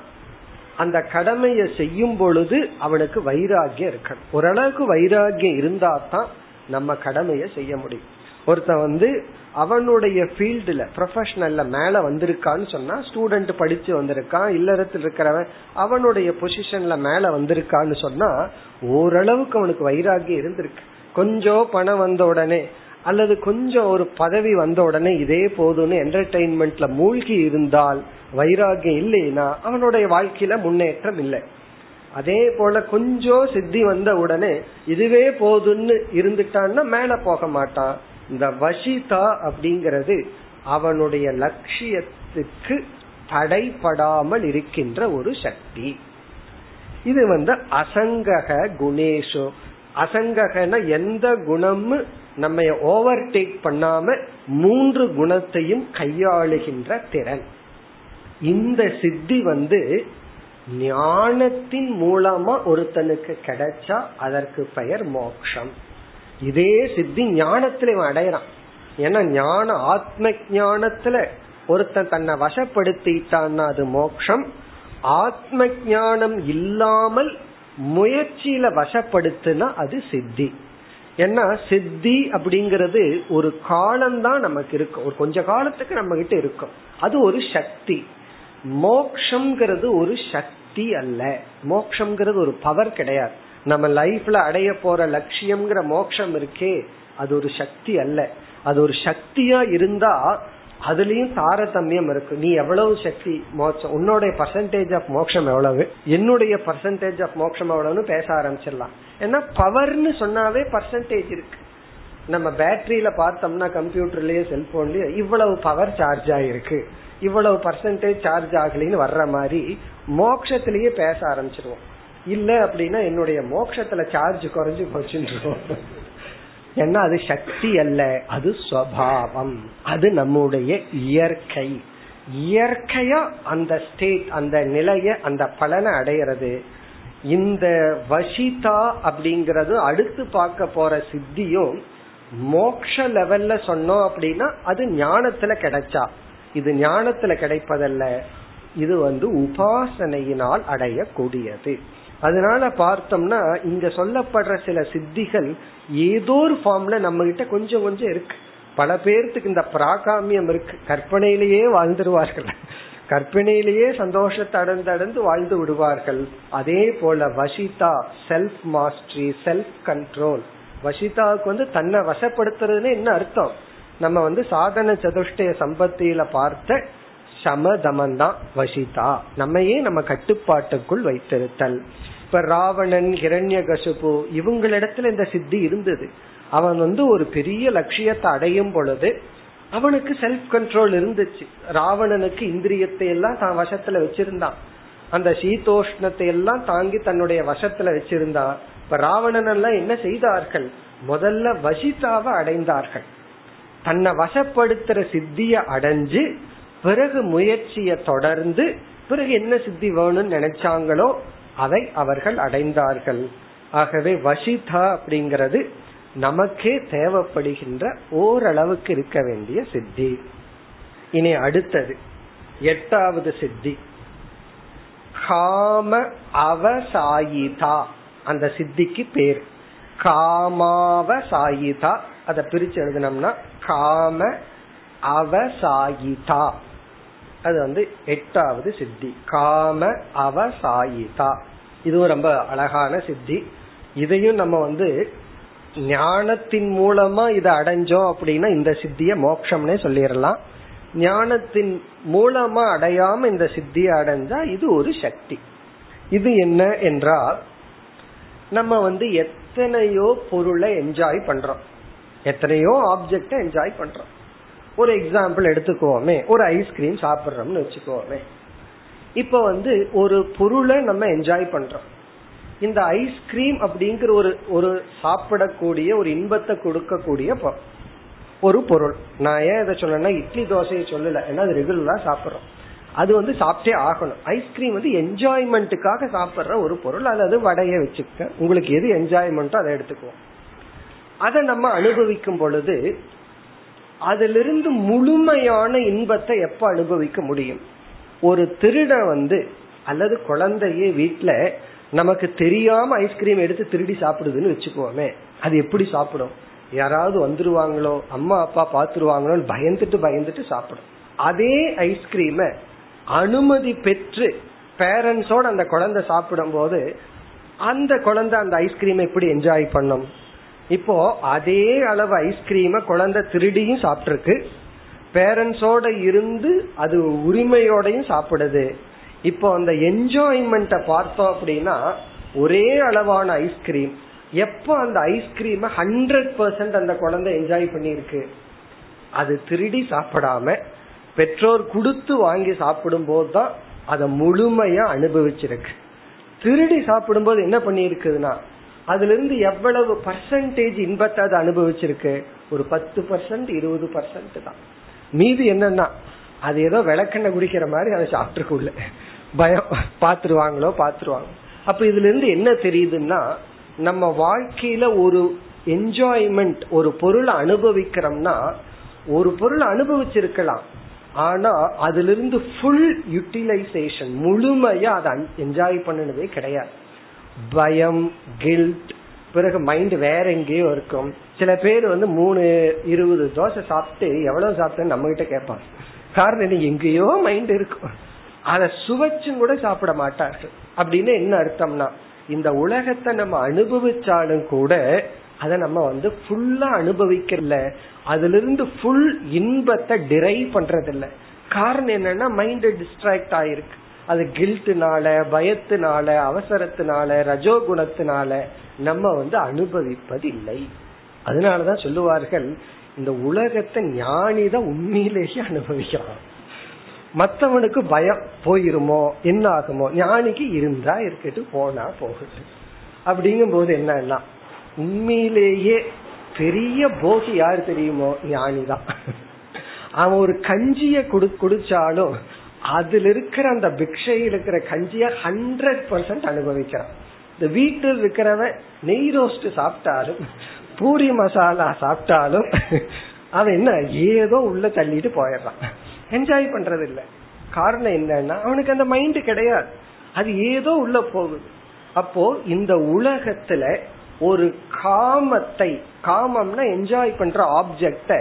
S1: அந்த கடமையை செய்யும் பொழுது அவனுக்கு வைராகியம் இருக்கணும். ஓரளவுக்கு வைராகியம் இருந்தா தான் நம்ம கடமையை செய்ய முடியும். ஒருத்தன் வந்து அவனுடைய ஃபீல்டுல ப்ரொஃபஷனல்ல மேல வந்திருக்கான்னு சொன்னா ஸ்டூடெண்ட் படிச்சு வந்திருக்கான் இல்லறத்தில் இருக்கிறவன் அவனுடைய பொசிஷன்ல மேல வந்திருக்கான்னு சொன்னா ஓரளவுக்கு அவனுக்கு வைராகியம் இருந்திருக்கு. கொஞ்சம் பணம் வந்த உடனே அல்லது கொஞ்சம் ஒரு பதவி வந்த உடனே இதே போதும்னு என்டர்டைன்மெண்ட்ல மூழ்கி இருந்தால் வைராகியம் இல்லைன்னா அவனுடைய வாழ்க்கையில முன்னேற்றம் இல்லை. அதே போல கொஞ்சம் சித்தி வந்த உடனே இதுவே போதுன்னு இருந்துட்டான்னா மேல போக மாட்டான். இந்த வசிதா அப்படிங்கிறது அவனுடைய லட்சியத்துக்கு தடைப்படாமல் இருக்கின்ற ஒரு சக்தி. இது வந்து அசங்கக குணேஷோ. அசங்ககன எந்த குணமும் நம்ம ஓவர் டேக் பண்ணாம மூன்று குணத்தையும் கையாளுகின்ற திறன். இந்த சித்தி வந்து ஞானத்தின் மூலமா ஒருத்தனுக்கு கிடைச்சா அதற்கு பெயர் மோக்ஷம். இதே சித்தி ஞானத்துல இவன் அடையறான். ஏன்னா ஞான ஆத்ம ஞானத்துல ஒருத்தன் தன்னை வசப்படுத்திட்டான்னா அது மோக்ஷம். ஆத்ம ஞானம் இல்லாமல் முயற்சியில வசப்படுத்துனா அது சித்தி. ஏன்னா சித்தி அப்படிங்கறது ஒரு காலம்தான் நமக்கு இருக்கும் ஒரு கொஞ்ச காலத்துக்கு நம்ம கிட்ட இருக்கும். அது ஒரு சக்தி. மோக்ஷங்கிறது ஒரு சக்தி அல்ல. மோக்ஷங்கிறது ஒரு பவர் கிடையாது. நம்ம லைஃப்ல அடைய போற லட்சியம்ங்கிற மோட்சம் இருக்கே அது ஒரு சக்தி அல்ல. அது ஒரு சக்தியா இருந்தா அதுலயும் தாரதமியம் இருக்கு. நீ எவ்வளவு சக்தி மோட்சம் உன்னோட பர்சன்டேஜ் ஆஃப் மோட்சம் எவ்வளவு? என்னுடைய பர்சன்டேஜ் ஆஃப் மோட்சம் எவ்வளவுன்னு பேச ஆரம்பிச்சிடலாம். ஏன்னா பவர்னு சொன்னாவே பர்சன்டேஜ் இருக்கு. நம்ம பேட்டரியில பார்த்தோம்னா கம்ப்யூட்டர்லயே செல்போன்லயே இவ்வளவு பவர் சார்ஜ் ஆயிருக்கு. இவ்வளவு பர்சன்டேஜ் சார்ஜ் ஆகலின்னு வர்ற மாதிரி மோக்ஷத்திலேயே பேச ஆரம்பிச்சிருவோம் இல்ல அப்படின்னா என்னுடைய மோட்சத்துல சார்ஜ் குறைஞ்சு போச்சுன்னு ஏன்னா அது சக்தி அல்ல அது ஸ்வபாவம் அது நம்முடைய இயற்கை. இயற்கையா அந்த ஸ்டேட் அந்த நிலைய அந்த பலனை அடையிறது. இந்த வசிதா அப்படிங்கறது அடுத்து பார்க்க போற சித்தியும் மோக்ஷ லெவல்ல சொன்னோம் அப்படின்னா அது ஞானத்துல கிடைச்சா. இது ஞானத்துல கிடைப்பதல்ல. இது வந்து உபாசனையினால் அடையக்கூடியது. அதனால பார்த்தோம்னா இங்க சொல்லப்படுற சில சித்திகள் ஏதோ ஒரு ஃபார்ம்ல நம்ம கிட்ட கொஞ்சம் கொஞ்சம் இருக்கு. பல பேர்த்துக்கு இந்த பிராகாமியம் இருக்கு. கற்பனையிலேயே வாழ்ந்துருவார்கள். கற்பனையிலேயே சந்தோஷத்தை அடந்து அடந்து வாழ்ந்து விடுவார்கள். அதே போல வசிதா செல்ஃப் மாஸ்டரி செல்ஃப் கண்ட்ரோல் வசிதாவுக்கு வந்து தன்னை வசப்படுத்துறதுன்னு என்ன அர்த்தம்? நம்ம வந்து சாதன சதுஷ்டய சம்பத்தியில பார்த்த சமதமன் தான் வசிதா நம்மையே நம்ம கட்டுப்பாட்டுக்குள் வைத்திருத்தல்? இப்ப ராவணன் ஹிரண்ய கசுபு இவங்களிடத்துல இந்த சித்தி இருந்தது. அவன் வந்து ஒரு பெரிய லட்சியத்தை அடையும் பொழுது அவனுக்கு செல்ஃப் கண்ட்ரோல் இருந்துச்சு. ராவணனுக்கு இந்திரியத்தை எல்லாம் தான் வசத்துல வச்சிருந்தான். அந்த சீதோஷ்ணத்தை எல்லாம் தாங்கி தன்னுடைய வசத்துல வச்சிருந்தான் இப்ப ராவணன் எல்லாம் என்ன செய்தார்கள்? முதல்ல வசிதாவை அடைந்தார்கள். தன்னை வசப்படுத்துற சித்திய அடைஞ்சு பிறகு முயற்சிய தொடர்ந்து பிறகு என்ன சித்தி வேணும்னு நினைச்சாங்களோ அதை அவர்கள் அடைந்தார்கள். ஆகவே வசிதா அப்படிங்கிறது நமக்கே தேவைப்படுகின்ற ஓரளவுக்கு இருக்க வேண்டிய சித்தி. இனி அடுத்தது எட்டாவது சித்தி. காம அவசாயிதா அந்த சித்திக்கு பேர். காமாவசாயிதா அதை பிரிச்சு எழுதினோம்னா காம அவசாயிதா. அது வந்து எட்டாவது சித்தி. காம அவசாயிதா இதுவும் ரொம்ப அழகான சித்தி. இதையும் நம்ம வந்து ஞானத்தின் மூலமா இதை அடைஞ்சோம் அப்படின்னா இந்த சித்திய மோக்ஷம்னே சொல்லிடலாம். ஞானத்தின் மூலமா அடையாம இந்த சித்தியை அடைஞ்சா இது ஒரு சக்தி. இது என்ன என்றால் நம்ம வந்து எத்தனையோ பொருளை என்ஜாய் பண்றோம். எத்தனையோ ஆப்ஜெக்ட என்ஜாய் பண்றோம். ஒரு எக்ஸாம்பிள் எடுத்துக்கோமே ஒரு ஐஸ்கிரீம் சாப்பிட்றோம்னு வச்சுக்கோமே இப்ப வந்து ஒரு பொருளை நம்ம என்ஜாய் பண்றோம். இந்த ஐஸ்கிரீம் அப்படிங்கிற ஒரு ஒரு சாப்பிடக்கூடிய ஒரு இன்பத்தை கொடுக்கக்கூடிய ஒரு பொருள். நான் ஏன் இதை சொல்லணும்னா இட்லி தோசையை சொல்லல. ஏன்னா அது ரெகுலரா சாப்பிட்றோம். அது வந்து சாப்பிட்டே ஆகணும். ஐஸ்கிரீம் வந்து என்ஜாய்மெண்ட்டுக்காக சாப்பிட்ற ஒரு பொருள். அல்லது வடையை வச்சுக்க. உங்களுக்கு எது என்ஜாய்மெண்ட்டோ அதை எடுத்துக்குவோம். அதை நம்ம அனுபவிக்கும் பொழுது அதிலிருந்து முழுமையான இன்பத்தை எப்ப அனுபவிக்க முடியும்? ஒரு திருட வந்து அல்லது குழந்தையே வீட்டுல நமக்கு தெரியாம ஐஸ்கிரீம் எடுத்து திருடி சாப்பிடுதுன்னு வச்சுக்கோமே அது எப்படி சாப்பிடும்? யாராவது வந்துருவாங்களோ அம்மா அப்பா பாத்துருவாங்களோன்னு பயந்துட்டு பயந்துட்டு சாப்பிடும். அதே ஐஸ்கிரீம அனுமதி பெற்று பேரண்ட்ஸோட அந்த குழந்தை சாப்பிடும் போது அந்த குழந்தை அந்த ஐஸ்கிரீம் எப்படி என்ஜாய் பண்ணும்? இப்போ அதே அளவு ஐஸ்கிரீம குழந்தை திருடியும் சாப்பிட்டுருக்கு. பேரண்ட்ஸோட இருந்து அது உரிமையோடையும் சாப்பிடுது. இப்போ அந்த என்ஜாய்மெண்ட்டை பார்த்தோம் அப்படின்னா ஒரே அளவான ஐஸ்கிரீம் எப்போ அந்த ஐஸ்கிரீம ஹண்ட்ரட் பர்சன்ட் அந்த குழந்தை என்ஜாய் பண்ணிருக்கு அது திருடி சாப்பிடாம பெற்றோர் கொடுத்து வாங்கி சாப்பிடும் போதுதான் அதை முழுமையா அனுபவிச்சிருக்கு. திருடி சாப்பிடும்போது என்ன பண்ணிருக்குதுன்னா அதுல இருந்து எவ்வளவு பர்சன்டேஜ் இன்பத்தை அது அனுபவிச்சிருக்கு? ஒரு பத்து பர்சன்ட் இருபது பர்சன்ட் தான். மீதி என்னன்னா அது ஏதோ விளக்கெண்ண குடிக்கிற மாதிரி அதை சாப்பிட்டுருக்குள்ள பயம் பாத்துருவாங்களோ பாத்துருவாங்க அப்ப இதுல இருந்து என்ன தெரியுதுன்னா நம்ம வாழ்க்கையில ஒரு என்ஜாய்மெண்ட் ஒரு பொருளை அனுபவிக்கிறோம்னா ஒரு பொருள் அனுபவிச்சிருக்கலாம். ஆனா அதுல இருந்து ஃபுல் யூட்டிலைசேஷன் முழுமையா அதை என்ஜாய் பண்ணினதே கிடையாது. பயம் கில்ட் பிறகு மைண்ட் வேற எங்கேயோ இருக்கும். சில பேர் வந்து மூணு இருபது தோசை சாப்பிட்டு எவ்வளவு சாப்பிட்டேன்னு நம்ம கிட்ட கேட்பாங்க. காரணம் என்ன? எங்கேயோ மைண்ட் இருக்கும். அதை சுவைச்சும் கூட சாப்பிட மாட்டார்கள். அப்படின்னு என்ன அர்த்தம்னா இந்த உலகத்தை நம்ம அனுபவிச்சாலும் கூட அதை நம்ம வந்து ஃபுல்லா அனுபவிக்கல அதுல இருந்து ஃபுல் இன்பத்தை டிரைவ் பண்றது இல்ல காரணம் என்னன்னா மைண்ட் டிஸ்ட்ராக்ட் ஆயிருக்கு. அது கில்ட்டுனால பயத்தினால அவசரத்தினால ரஜோகுணத்தினால நம்ம வந்து அனுபவிப்பது இல்லை அதனாலதான் சொல்லுவார்கள் இந்த உலகத்தை ஞானி தான் உண்மையிலேயே அனுபவிக்கிறான். மத்தவனுக்கு பயம் போயிருமோ என்ன ஆகுமோ ஞானிக்கு இருந்தா இருக்கட்டு போனா போகட்டும். அப்படிங்கும் போது என்னன்னா உண்மையிலேயே பெரிய போகி யார் தெரியுமோ? ஞானி தான். அவன் ஒரு கஞ்சிய குடு குடிச்சாலும் அதுல இருக்கிற அந்த பிக்ஷையில் இருக்கிற கஞ்சிய ஹண்ட்ரட் பர்சன்ட் அனுபவிக்கிறான். இந்த வீட்டில் இருக்கிறவன் நெய் ரோஸ்ட் சாப்பிட்டாலும் பூரி மசாலா சாப்பிட்டாலும் அவன் என்ன ஏதோ உள்ள தள்ளிட்டு போயிடுறான். என்ஜாய் பண்றது இல்லை காரணம் என்னன்னா அவனுக்கு அந்த மைண்ட் கிடையாது. அது ஏதோ உள்ள போகுது. அப்போ இந்த உலகத்துல ஒரு காமத்தை காமம்னா என்ஜாய் பண்ற ஆப்ஜெக்ட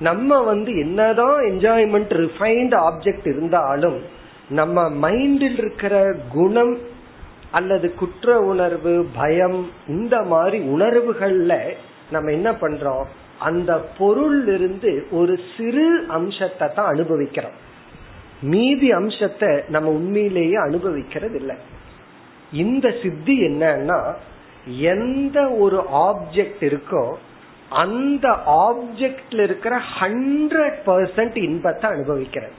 S1: நம்ம வந்து என்னதான் என்ஜாய்மெண்ட் ரிஃபைன்ட் ஆப்ஜெக்ட் இருந்தாலும் நம்ம மைண்டில் இருக்கிற குணம் அல்லது குற்ற உணர்வு பயம் இந்த மாதிரி உணர்வுகள்ல நம்ம என்ன பண்றோம்? அந்த பொருள் இருந்து ஒரு சிறு அம்சத்தை தான் அனுபவிக்கிறோம். மீதி அம்சத்தை நம்ம உண்மையிலேயே அனுபவிக்கிறது இல்லை இந்த சித்தி என்னன்னா எந்த ஒரு ஆப்ஜெக்ட் இருக்கோ அந்த ஆப்ஜெக்ட்ல இருக்கிற ஹண்ட்ரட் பர்சன்ட் இன்பத்தை அனுபவிக்கிறது.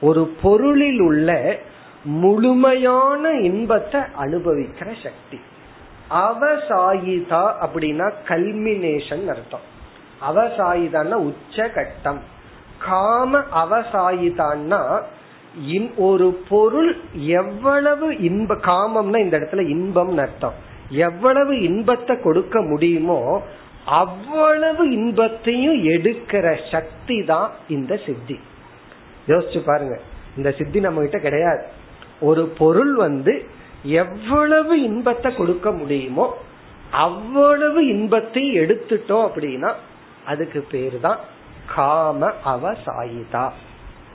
S1: ஒரு பொருளில் உள்ள முழுமையான இன்பத்தை அனுபவிக்கிற சக்தி. அவசாயிதா அப்படின்னா கல்மினேஷன் அர்த்தம். அவசாயிதான்னா உச்ச கட்டம் காம அவசாயிதான்னா ஒரு பொருள் எவ்வளவு இன்ப காமம்னா இந்த இடத்துல இன்பம் அர்த்தம். எவ்வளவு இன்பத்தை கொடுக்க முடியுமோ அவ்வளவு இன்பத்தையும் எடுக்கிற சக்தி தான் இந்த சித்தி. யோசிச்சு பாருங்க. இந்த சித்தி நம்ம கிட்ட கிடையாது. ஒரு பொருள் வந்து எவ்வளவு இன்பத்தை கொடுக்க முடியுமோ அவ்வளவு இன்பத்தை எடுத்துட்டோம் அப்படின்னா அதுக்கு பேரு தான் காம அவசாயிதா.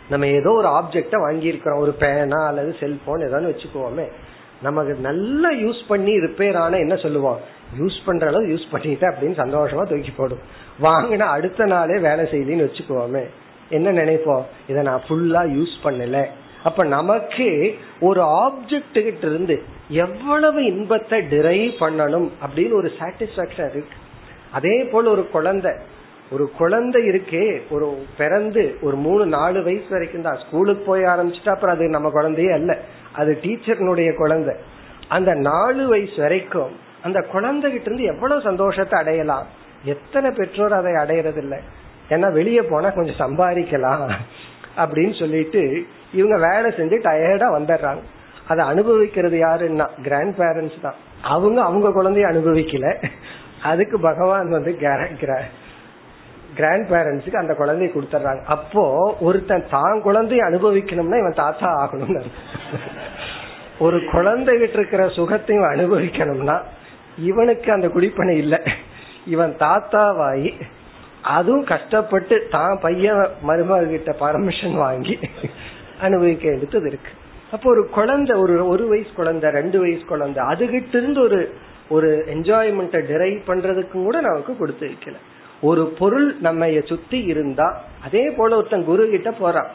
S1: நம்ம ஏதோ ஒரு ஆப்ஜெக்ட வாங்கியிருக்கிறோம். ஒரு பேனா அல்லது செல்போன் ஏதாவது வச்சுக்குவோமே நமக்கு நல்லா யூஸ் பண்ணி ரிப்பேர் ஆன என்ன சொல்லுவோம்? யூஸ் பண்ற அளவு யூஸ் பண்ணிட்டேன் அப்படின்னு சந்தோஷமா தூக்கி போடும். வாங்கினா அடுத்த நாளே வேலை செய்தின்னு வச்சுக்குவோமே என்ன நினைப்போம்? இதை நான் ஃபுல்லா யூஸ் பண்ணல. அப்ப நமக்கு ஒரு ஆப்ஜெக்ட் கிட்ட இருந்து எவ்வளவு இன்பத்தை டிரைவ் பண்ணணும் அப்படின்னு ஒரு சாட்டிஸ்பாக்சன் இருக்கு. அதே போல ஒரு குழந்தை. ஒரு குழந்தை இருக்கே ஒரு பிறந்து ஒரு மூணு நாலு வயசு வரைக்கும் தான். ஸ்கூலுக்கு போய் ஆரம்பிச்சுட்டா அப்புறம் அது நம்ம குழந்தையே அல்ல. அது டீச்சர்னுடைய குழந்தை. அந்த நாலு வயசு வரைக்கும் அந்த குழந்தைகிட்ட இருந்து எவ்வளவு சந்தோஷத்தை அடையலாம்? எத்தனை பெற்றோர் அதை அடையறது இல்லை ஏன்னா வெளியே போனா கொஞ்சம் சம்பாதிக்கலாம் அப்படின்னு சொல்லிட்டு இவங்க வேலை செஞ்சு டயர்டா வந்துடுறாங்க. அதை அனுபவிக்கிறது யாருன்னா கிராண்ட் பேரண்ட்ஸ் தான். அவங்க அவங்க குழந்தைய அனுபவிக்கல. அதுக்கு பகவான் வந்து கிராண்ட் பேரண்ட்ஸுக்கு அந்த குழந்தைய கொடுத்துட்றாங்க. அப்போ ஒருத்தன் தான் குழந்தைய அனுபவிக்கணும்னா இவன் தாத்தா ஆகணும்னு ஒரு குழந்தைகிட்ட இருக்கிற சுகத்தையும் அனுபவிக்கணும்னா இவனுக்கு அந்த குடிப்பனை இல்லை. இவன் தாத்தாவாயி அதுவும் கஷ்டப்பட்டு தான் பையன் மருமக கிட்ட பர்மிஷன் வாங்கி அனுபவிக்க எடுத்தது இருக்கு. அப்போ ஒரு குழந்தை ஒரு ஒரு வயசு குழந்தை ரெண்டு வயசு குழந்தை அதுகிட்ட இருந்து ஒரு ஒரு என்ஜாய்மெண்ட்டை டிரைவ் பண்றதுக்கும் கூட நமக்கு கொடுத்து வைக்கல. ஒரு பொருள் நம்ம சுத்தி இருந்தா அதே போல ஒருத்தன் குரு கிட்ட போறான்.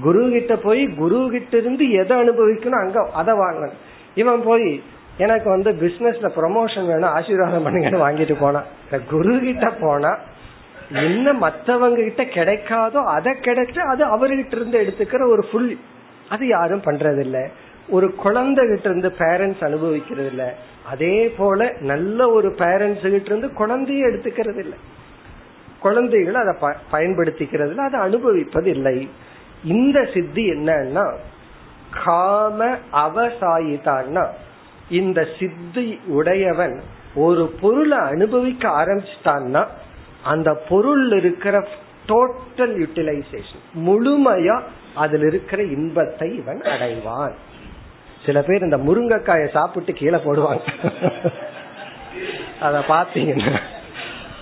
S1: குரு கிட்ட போய் குரு கிட்ட இருந்து எதை அனுபவிக்கணும் அங்க அதை வாங்கணும். இவன் போய் எனக்கு வந்து பிசினஸ்ல ப்ரமோஷன் வேணும் ஆசீர்வாதம் பண்ணுங்கன்னு வாங்கிட்டு போனா. குரு கிட்ட போனா என்ன மத்தவங்க கிட்ட கிடைக்காதோ அதை கிடைச்சு அது அவர்கிட்ட இருந்து எடுத்துக்கிற ஒரு ஃபுல் அது யாரும் பண்றது இல்ல ஒரு குழந்தை கிட்ட இருந்து பேரண்ட்ஸ் அனுபவிக்கிறது இல்ல அதே போல நல்ல ஒரு பேரண்ட்ஸ் கிட்ட இருந்து குழந்தைய எடுத்துக்கிறது இல்லை குழந்தைகள் அதை பயன்படுத்திக்கிறது இல்லை அதை அனுபவிப்பது இல்லை இந்த சித்தி என்னன்னா காம அவசாயிதான்னா இந்த சித்தி உடையவன் ஒரு பொருளை அனுபவிக்க ஆரம்பிச்சிட்டான்னா அந்த பொருள் இருக்கிற டோட்டல் யூட்டிலைசேஷன் முழுமையா அதுல இருக்கிற இன்பத்தை இவன் அடைவான். சில பேர் இந்த முருங்கைக்காயை சாப்பிட்டு கீழே போடுவாங்க. அத பாத்தீங்கன்னா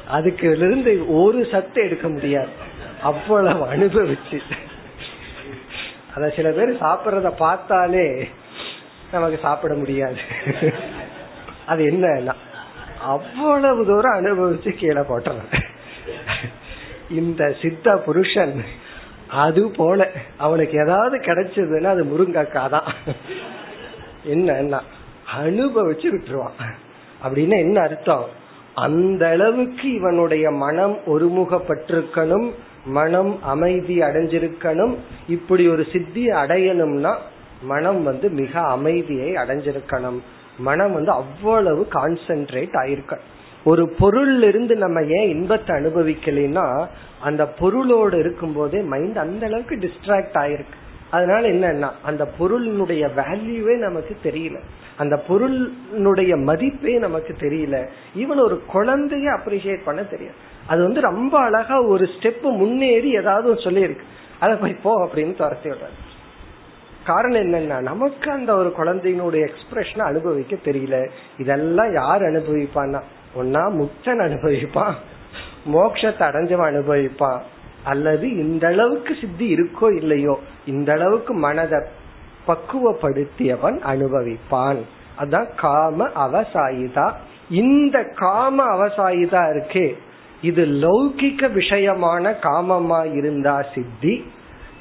S1: அதுக்கு இருந்து ஒரு சத்து எடுக்க முடியாது. அவ்வளவு அனுபவிச்சு. அத சில பேர் சாப்பிட்றத பார்த்தாலே நமக்கு சாப்பிட முடியாது. அது என்ன அவ்வளவு தூரம் அனுபவிச்சு கீழே போட்டுறான். இந்த சித்த புருஷன் அது போல அவனுக்கு ஏதாவது கிடைச்சதுன்னா அது முருங்கக்கா தான் என்ன? அனுபவிச்சு விட்டுருவான். அப்படின்னு என்ன அர்த்தம்? அந்த அளவுக்கு இவனுடைய மனம் ஒருமுகப்பட்டிருக்கணும் மனம் அமைதி அடைஞ்சிருக்கணும் இப்படி ஒரு சித்தி அடையணும்னா மனம் வந்து மிக அமைதியை அடைஞ்சிருக்கணும். மனம் வந்து அவ்வளவு கான்சென்ட்ரேட் ஆயிருக்க. ஒரு பொருள் இருந்து நம்ம ஏன் இன்பத்தை அனுபவிக்கலைன்னா அந்த பொருளோடு இருக்கும் போதே மைண்ட் அந்த அளவுக்கு டிஸ்ட்ராக்ட் ஆயிருக்கு. அதனால என்னன்னா அந்த பொருளினுடைய வேல்யூவே நமக்கு தெரியல. அந்த பொருளினுடைய மதிப்பே நமக்கு தெரியல. ஈவன் ஒரு குழந்தைய அப்ரிசியேட் பண்ண தெரியும் அது வந்து ரொம்ப அழகா ஒரு ஸ்டெப் முன்னேறி ஏதாவது சொல்லியிருக்கு. அதை போய் போ அப்படின்னு துரத்தி விடுறாரு காரணம் என்னன்னா நமக்கு அந்த ஒரு குழந்தையினுடைய எக்ஸ்பிரஷனை அனுபவிக்க தெரியல. இதெல்லாம் யார் அனுபவிப்பான்னா ஒன்னா முக்தன் அனுபவிப்பான். மோட்சத்தை அடைஞ்சவன் அனுபவிப்பான். அல்லது இந்த அளவுக்கு சித்தி இருக்கோ இல்லையோ இந்த அளவுக்கு மனதை பக்குவப்படுத்தியவன் அனுபவிப்பான். அதான் காம அவசாயிதா. இந்த காம அவசாயிதா இருக்கே. இது லௌகிக்க விஷயமான காமமா இருந்தா சித்தி.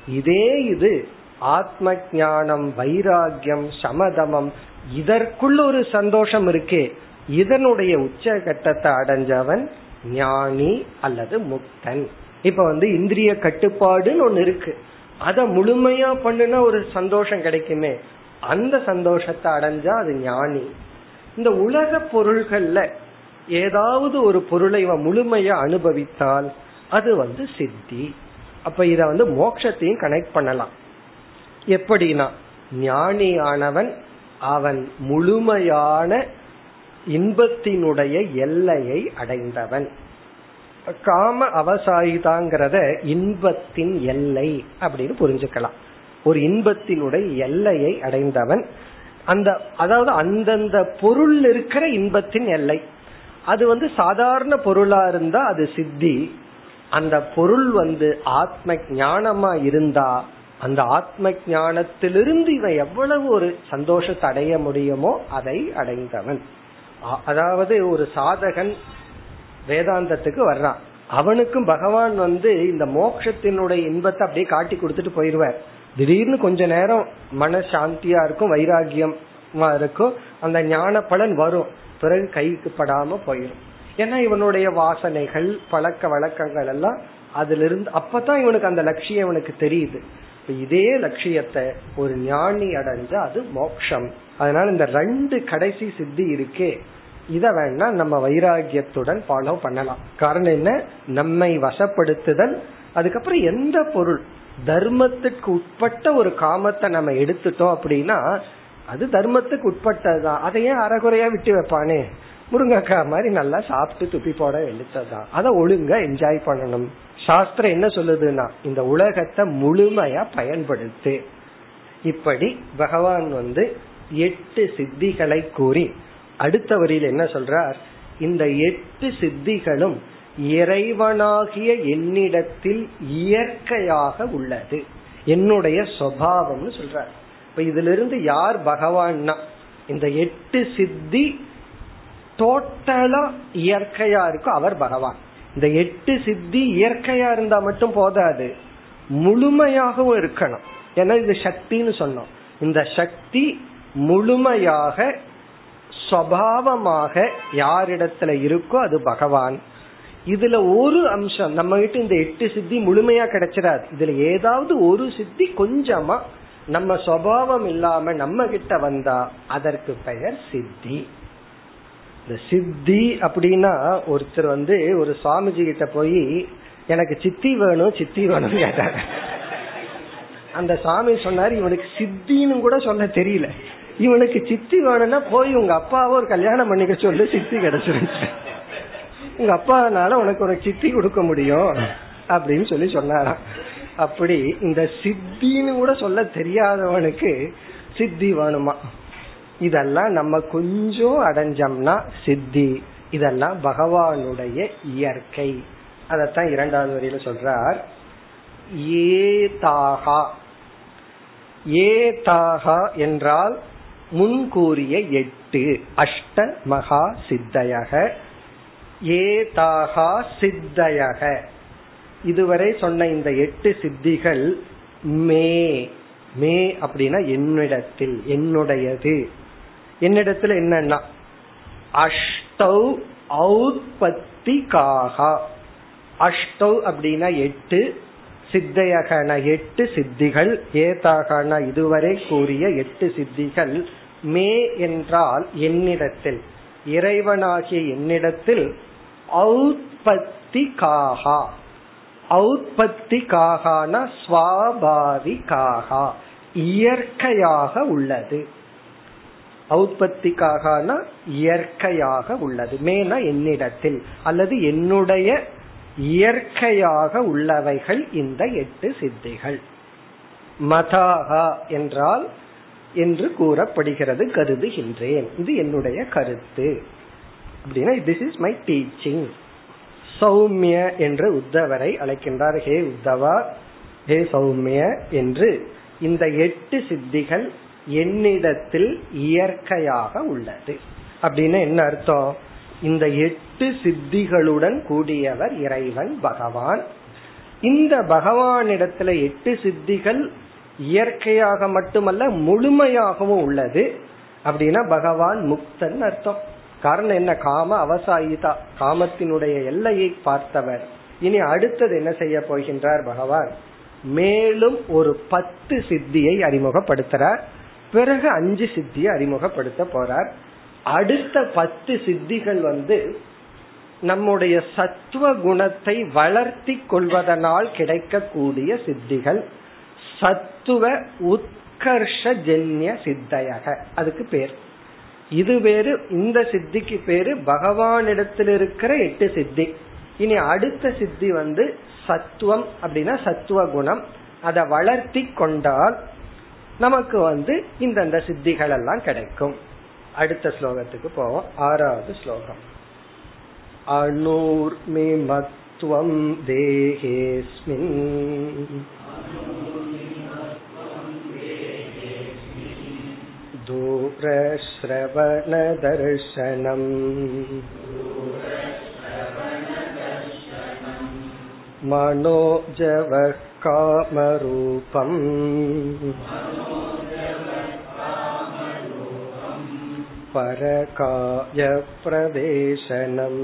S1: இதே இது ஆத்ம ஞானம் வைராகியம் சமதமம் இதற்குள் ஒரு சந்தோஷம் இருக்கே. இதனுடைய உச்சகட்டத்தை அடைஞ்சவன் ஞானி அல்லது முக்தன். இப்ப வந்து இந்திரிய கட்டுப்பாடுன்னு ஒண்ணு இருக்கு. அத முழுமையா பண்ணுனா ஒரு சந்தோஷம் கிடைக்குமே. அந்த சந்தோஷத்தை அடைஞ்சா அது ஞானி. இந்த உலக பொருள்கள்ல ஏதாவது ஒரு பொருளை இவன் முழுமையா அனுபவித்தால் அது வந்து சித்தி. அப்ப இத வந்து மோட்சத்தையும் கனெக்ட் பண்ணலாம். எப்படின்னா ஞானியானவன் அவன் முழுமையான இன்பத்தினுடைய எல்லையை அடைந்தவன். காம அவசாயிதாங்கிறத இன்பத்தின் எல்லை அப்படின்னு புரிஞ்சுக்கலாம். ஒரு இன்பத்தினுடைய எல்லையை அடைந்தவன். அந்த அதாவது அந்தந்த பொருள் இருக்கிற இன்பத்தின் எல்லை. அது வந்து சாதாரண பொருளா இருந்தா அது சித்தி. அந்த பொருள் வந்து ஆத்ம ஞானமா இருந்தா அந்த ஆத்ம ஞானத்திலிருந்து இவன் எவ்வளவு ஒரு சந்தோஷத்தை அடைய முடியுமோ அதை அடைந்தவன். அதாவது ஒரு சாதகன் வேதாந்தத்துக்கு வர்றான். அவனுக்கும் பகவான் வந்து இந்த மோட்சத்தினுடைய இன்பத்தை அப்படியே காட்டி கொடுத்துட்டு போயிருவார். திடீர்னு கொஞ்ச நேரம் மன சாந்தியா இருக்கும் வைராகியமா இருக்கும் அந்த ஞான பலன் வரும். பிறகு கைக்கு படாம போயிடும் ஏன்னா இவனுடைய வாசனைகள் பழக்க வழக்கங்கள் எல்லாம் அதுல இருந்து அப்பதான் இவனுக்கு அந்த லட்சியம் இவனுக்கு தெரியுது. இதே லட்சியத்தை ஒரு ஞானி அடைஞ்சா அது மோக்ஷம். அதனால இந்த ரெண்டு கடைசி சித்தி இருக்கே. இத வேணா நம்ம வைராகியத்துடன் ஃபாலோ பண்ணலாம். காரணம் என்ன? நம்மை வசப்படுத்துதல். அதுக்கப்புறம் எந்த பொருள்? தர்மத்துக்கு உட்பட்ட ஒரு காமத்தை நம்ம எடுத்துட்டோம் அப்படின்னா அது தர்மத்துக்கு உட்பட்டதுதான். அதையே அறகுறையா விட்டு வைப்பானே? முருங்கக்காய் மாதிரி நல்லா சாப்பிட்டு துப்பி போட எழுத்ததான் அதை ஒழுங்கா என்ஜாய் பண்ணணும். சாஸ்திரம் என்ன சொல்லுதுன்னா இந்த உலகத்தை முழுமையா பயன்படுத்து. இப்படி பகவான் வந்து எட்டு சித்திகளை கூறி அடுத்த வரியில் என்ன சொல்றார்? இந்த எட்டு சித்திகளும் இறைவனாகிய என்னிடத்தில் இயற்கையாக உள்ளது. என்னுடைய சுவாவம்னு சொல்றார். இப்ப இதுல இருந்து யார் பகவான்னா இந்த எட்டு சித்தி டோட்டலா இயற்கையா இருக்கும் அவர் பகவான். இந்த எட்டு சித்தி இயற்கையா இருந்தா மட்டும் போதாது. முழுமையாகவும் இருக்கணும். ஏன்னா இது சக்தின்னு சொன்னோம். இந்த சக்தி முழுமையாக சுவாவமாக யாரிடத்துல இருக்கோ அது பகவான். இதுல ஒரு அம்சம் நம்ம கிட்ட இந்த எட்டு சித்தி முழுமையா கிடைச்சிடாது. இதுல ஏதாவது ஒரு சித்தி கொஞ்சமா நம்ம சுவாவம் இல்லாம நம்ம கிட்ட வந்தா அதற்கு பெயர் சித்தி. இந்த சித்தி அப்படின்னா ஒருத்தர் வந்து ஒரு சுவாமிஜி கிட்ட போய் எனக்கு சித்தி வேணும் சித்தி வேணும் கேட்டாங்க அந்த சாமி சொன்னாரு இவனுக்கு சித்தின்னு கூட சொல்ல தெரியல. இவனுக்கு சித்தி வேணும்னா போய் உங்க அப்பாவை ஒரு கல்யாணம் பண்ணிக்க சொல்லு சித்தி கிடைச்சிருச்சு. உங்க அப்பானால உனக்கு ஒரு சித்தி கொடுக்க முடியும் அப்படின்னு சொல்லி சொன்னாராம். அப்படி இந்த சித்தின்னு கூட சொல்ல தெரியாதவனுக்கு சித்தி வேணுமா? இதெல்லாம் நம்ம கொஞ்சம் அடைஞ்சோம்னா சித்தி. இதெல்லாம் பகவானுடைய இயற்கை. அதத்தான் இரண்டாவது வரியில சொல்றார். ஏதாகா. ஏதாகா என்றால் முன்கூறிய எட்டு. அஷ்ட மகா சித்தயக. ஏதாகா சித்தயக. இதுவரை சொன்ன இந்த எட்டு சித்திகள் மே. மே அப்படின்னா என்னிடத்தில் என்னுடையது. என்னிடத்துல என்னன்னா? அஷ்டௌ ஔத்பத்திகாகா அஷ்டௌ அப்படின்னா எட்டு சித்தையகன எட்டு சித்திகள் ஏதாகன இதுவரை கூறிய எட்டு சித்திகள் மே என்றால் என்னிடத்தில் இறைவனாகிய என்னிடத்தில் ஔத்பத்தி காகா ஔத்பத்தி காகான ஸ்வாபாவிகாகா இயற்கையாக உள்ளது. அவுத்பத்திக்காகனா இயற்கையாக உள்ளது. மேனா என்னிடத்தில். அல்லது என்னுடைய இயற்கையாக உள்ளவைகள் இந்த எட்டு சித்திகள். மதாகா என்றால் என்று கூறப்படுகிறது கருதுகின்றேன். இது என்னுடைய கருத்து. அப்படின்னா திஸ் இஸ் மை டீச்சிங் சௌமிய என்று உத்தவரை அழைக்கின்றார். ஹே உத்தவா ஹே சௌமிய என்று இந்த எட்டு சித்திகள் என்னிடத்தில் இயற்கையாக உள்ளது. அப்படின்னு என்ன அர்த்தம்? இந்த எட்டு சித்திகளுடன் கூடியவர் இறைவன் பகவான். இந்த பகவானிடத்துல எட்டு சித்திகள் இயற்கையாக மட்டுமல்ல முழுமையாகவும் உள்ளது. அப்படின்னா பகவான் முக்தன் அர்த்தம். காரணம் என்ன? காம அவசாயிதா. காமத்தினுடைய எல்லையை பார்த்தவர். இனி அடுத்தது என்ன செய்ய போகின்றார் பகவான்? மேலும் ஒரு பத்து சித்தியை அறிமுகப்படுத்துறார். பிறகு அஞ்சு சித்தியை அறிமுகப்படுத்த போறார். அடுத்த பத்து சித்திகள் வந்து நம்முடைய சத்துவ குணத்தை வளர்த்தி கொள்வதனால் கிடைக்கக்கூடிய சித்திகள். சத்துவ உத்கர்ஷஜன்ய சித்தையக. அதுக்கு பேர். இது வேறு இந்த சித்திக்கு பேரு பகவானிடத்தில் இருக்கிற எட்டு சித்தி. இனி அடுத்த சித்தி வந்து சத்துவம் அப்படின்னா சத்துவ குணம். அதை வளர்த்தி கொண்டால் நமக்கு வந்து இந்தந்த சித்திகள் எல்லாம் கிடைக்கும் அடுத்த ஸ்லோகத்துக்கு போவோம் ஆறாவது ஸ்லோகம் அனூர்மிமத்வம் தேகேஸ்மின் दूरश्रवणदर्शनम् मनोजवः कामरूपम् परकायप्रवेशनम्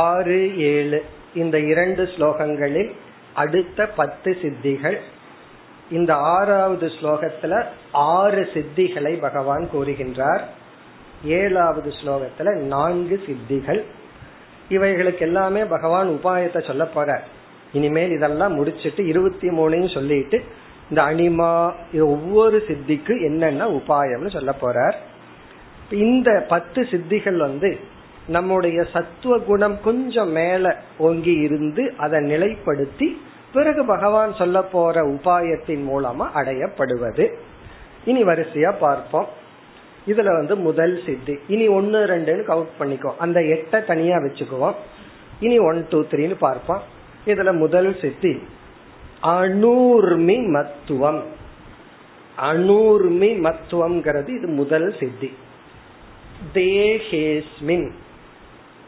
S1: ஆறு ஏழு இந்த இரண்டு ஸ்லோகங்களில் அடுத்த பத்து சித்திகள் இந்த ஆறாவது ஸ்லோகத்துல ஆறு சித்திகளை பகவான் கூறுகின்றார் ஏழாவது ஸ்லோகத்துல நான்கு சித்திகள். இவைகளுக்கு எல்லாமே பகவான் உபாயத்தை சொல்ல போற இனிமேல் இதெல்லாம் முடிச்சிட்டு இருபத்தி மூணையும் சொல்லிட்டு இந்த அனிமா ஒவ்வொரு சித்திக்கு என்னென்ன உபாயம்னு சொல்ல போறார். இந்த பத்து சித்திகள் வந்து நம்முடைய சத்துவ குணம் கொஞ்சம் மேல ஓங்கி இருந்து அதை நிலைப்படுத்தி பிறகு பகவான் சொல்ல போற உபாயத்தின் மூலமா அடையப்படுவது. இனி வரிசையா பார்ப்போம். இதுல வந்து முதல் சித்தி. இனி ஒன்னு ரெண்டுன்னு கவுண்ட் பண்ணிக்கோ. அந்த எட்டை தனியா வச்சுக்குவோம். இனி ஒன் டூ த்ரீன்னு பார்ப்போம். இதுல முதல் சித்தி. அனூர்மி மத்துவம் அனூர்மி மத்துவம்ங்கிறது இது முதல் சித்தி. தேஹேஸ்மின்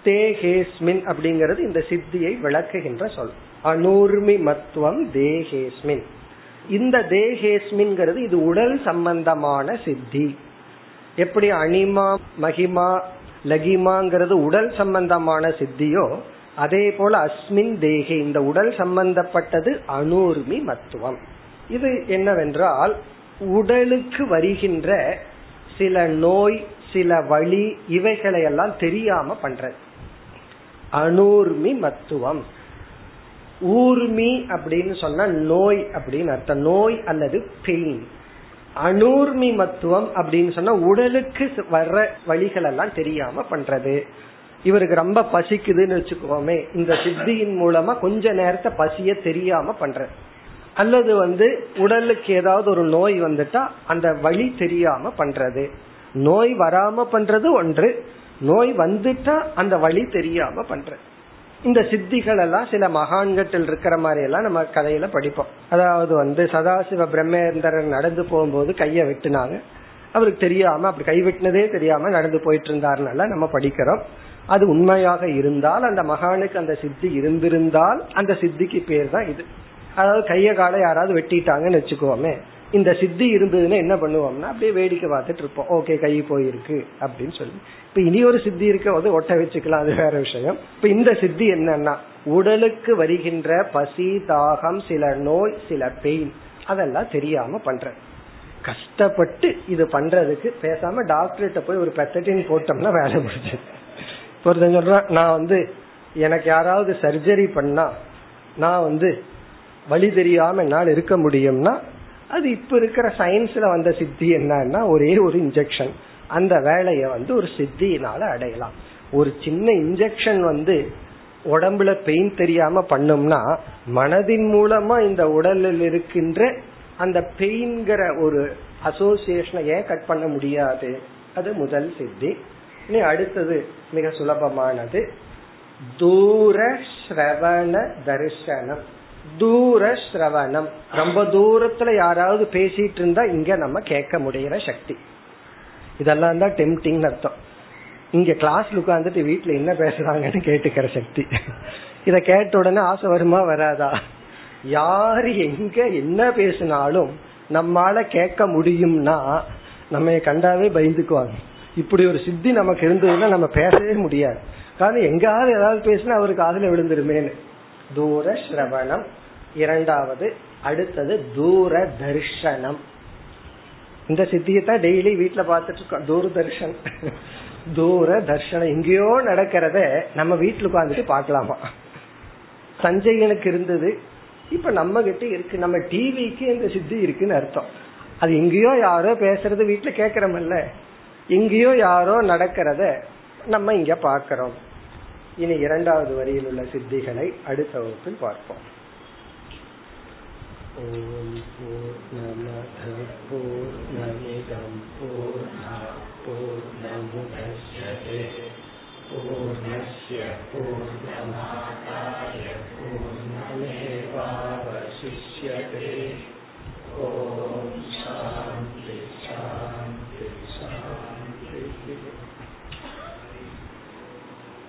S1: தேஹேஸ்மின் அப்படிங்கிறது இந்த சித்தியை விளக்குகின்ற சொல். அனூர்மி மத்துவம் தேஹேஸ்மின் இந்த தேஹேஸ்மின் இது உடல் சம்பந்தமான சித்தி. எப்படி அனிமா மகிமா லகிமாங்கிறது உடல் சம்பந்தமான சித்தியோ அதே போல அஸ்மின் தேகி இந்த உடல் சம்பந்தப்பட்டது அனூர்மி மத்துவம். இது என்னவென்றால் உடலுக்கு வருகின்ற சில நோய் சில வழி இவைகளை எல்லாம் தெரியாம பண்றது. அனூர்மி மத்துவம். ஊர்மி அப்படின்னு சொன்னா நோய் அப்படின்னு அர்த்தம். நோய் அல்லது பெயின் அனூர்மி மத்துவம் அப்படின்னு சொன்னா உடலுக்கு வர்ற வழிகள் எல்லாம் தெரியாம பண்றது. இவருக்கு ரொம்ப பசிக்குதுன்னு வச்சுக்கோமே இந்த சித்தியின் மூலமா கொஞ்ச நேரத்தை பசிய தெரியாம பண்ற அல்லது வந்து உடலுக்கு ஏதாவது ஒரு நோய் வந்துட்டா அந்த வழி தெரியாம பண்றது. நோய் வராம பண்றது ஒன்று நோய் வந்துட்டா அந்த வழி தெரியாம பண்றது. இந்த சித்திகள் எல்லாம் சில மகான்கட்டில் இருக்கிற மாதிரி எல்லாம் நம்ம கதையில படிப்போம். அதாவது வந்து சதாசிவ பிரம்மேந்திரன் நடந்து போகும்போது கைய வெட்டினாங்க. அவருக்கு தெரியாம அப்படி கை வெட்டினதே தெரியாம நடந்து போயிட்டு இருந்தாருனால நம்ம படிக்கிறோம். அது உண்மையாக இருந்தால் அந்த மகானுக்கு அந்த சித்தி இருந்திருந்தால் அந்த சித்திக்கு பேர் தான் இது. அதாவது கைய காலை யாராவது வெட்டிட்டாங்கன்னு வச்சுக்கோமே. இந்த சித்தி இருந்ததுன்னா என்ன பண்ணுவோம்னா அப்படியே வேடிக்கை பார்த்துட்டு இருப்போம். ஓகே கை போயிருக்கு அப்படின்னு சொல்லி. இப்ப இனி ஒரு சித்தி இருக்க வந்து ஒட்ட வச்சுக்கலாம் அது வேற விஷயம். இப்ப இந்த சித்தி என்னன்னா உடலுக்கு வருகின்ற பசி தாகம் சில நோய் சில பெயின் அதெல்லாம் தெரியாம பண்ற. கஷ்டப்பட்டு இது பண்றதுக்கு பேசாம டாக்டர்கிட்ட போய் ஒரு பெத்தட்டின் போட்டோம்னா வேலை முடிஞ்சது. ஒருத்தன் சொல்றான் நான் வந்து எனக்கு யாராவது சர்ஜரி பண்ணா நான் வந்து வழி தெரியாம என்னால் இருக்க முடியும்னா அது இப்ப இருக்கிற சயின்ஸ்ல வந்த சித்தி என்னன்னா ஒரே ஒரு இன்ஜெக்ஷன் அந்த வேலையை வந்து ஒரு சித்தியினால அடையலாம். ஒரு சின்ன இன்ஜெக்ஷன் வந்து உடம்புல பெயின் தெரியாம பண்ணோம்னா மனதின் மூலமா இந்த உடலில் இருக்கின்ற அந்த பெயின்கிற ஒரு அசோசியேஷனை ஏன் கட் பண்ண முடியாது? அது முதல் சித்தி. இனி அடுத்தது மிக சுலபமானது. தூர ஸ்ரவண தரிசனம். தூர சிரவணம் ரொம்ப தூரத்துல யாராவது பேசிட்டு இருந்தா இங்க நம்ம கேட்க முடியற சக்தி. இதெல்லாம் தான் டெம்டிங் அர்த்தம். இங்க கிளாஸ்ல உட்காந்துட்டு வீட்டுல என்ன பேசுறாங்கன்னு கேட்டுக்கிற சக்தி. இத கேட்ட உடனே ஆசை வருமா வராதா? யாரு எங்க என்ன பேசினாலும் நம்மால கேட்க முடியும்னா நம்ம கண்டாவே பயந்துக்குவாங்க. இப்படி ஒரு சித்தி நமக்கு இருந்ததுன்னா நம்ம பேசவே முடியாது. காரணம் எங்காவது ஏதாவது பேசினா அவருக்கு காதல விழுந்துருமேன்னு. தூர சிரவணம் இரண்டாவது அடுத்தது தூர தர்ஷனம் இந்த சித்தியை தான் டெய்லி வீட்டுல பாத்துட்டு இருக்கோம் தூர்தர்ஷன். தூர தர்ஷனம் எங்கேயோ நடக்கிறத நம்ம வீட்டுல உட்காந்துட்டு பாக்கலாமா சஞ்சயனுக்கு இருந்தது. இப்ப நம்ம கிட்ட இருக்கு. நம்ம டிவிக்கு இந்த சித்தி இருக்குன்னு அர்த்தம். அது எங்கேயோ யாரோ பேசுறது வீட்டுல கேக்குறோம்ல எங்கேயோ யாரோ நடக்கிறத நம்ம இங்க பாக்கிறோம் இனி இரண்டாவது வரியில் உள்ள சித்திகளை அடுத்த வகுப்பில் பார்ப்போம். ஓம் பூர்ணமத பூர்ணமிதம் பூர்ணா பூர்ணமுதஸ்யதே பூர்ணஸ்ய பூர்ணமாதாய பூர்ணமேவாவசிஷ்யதே.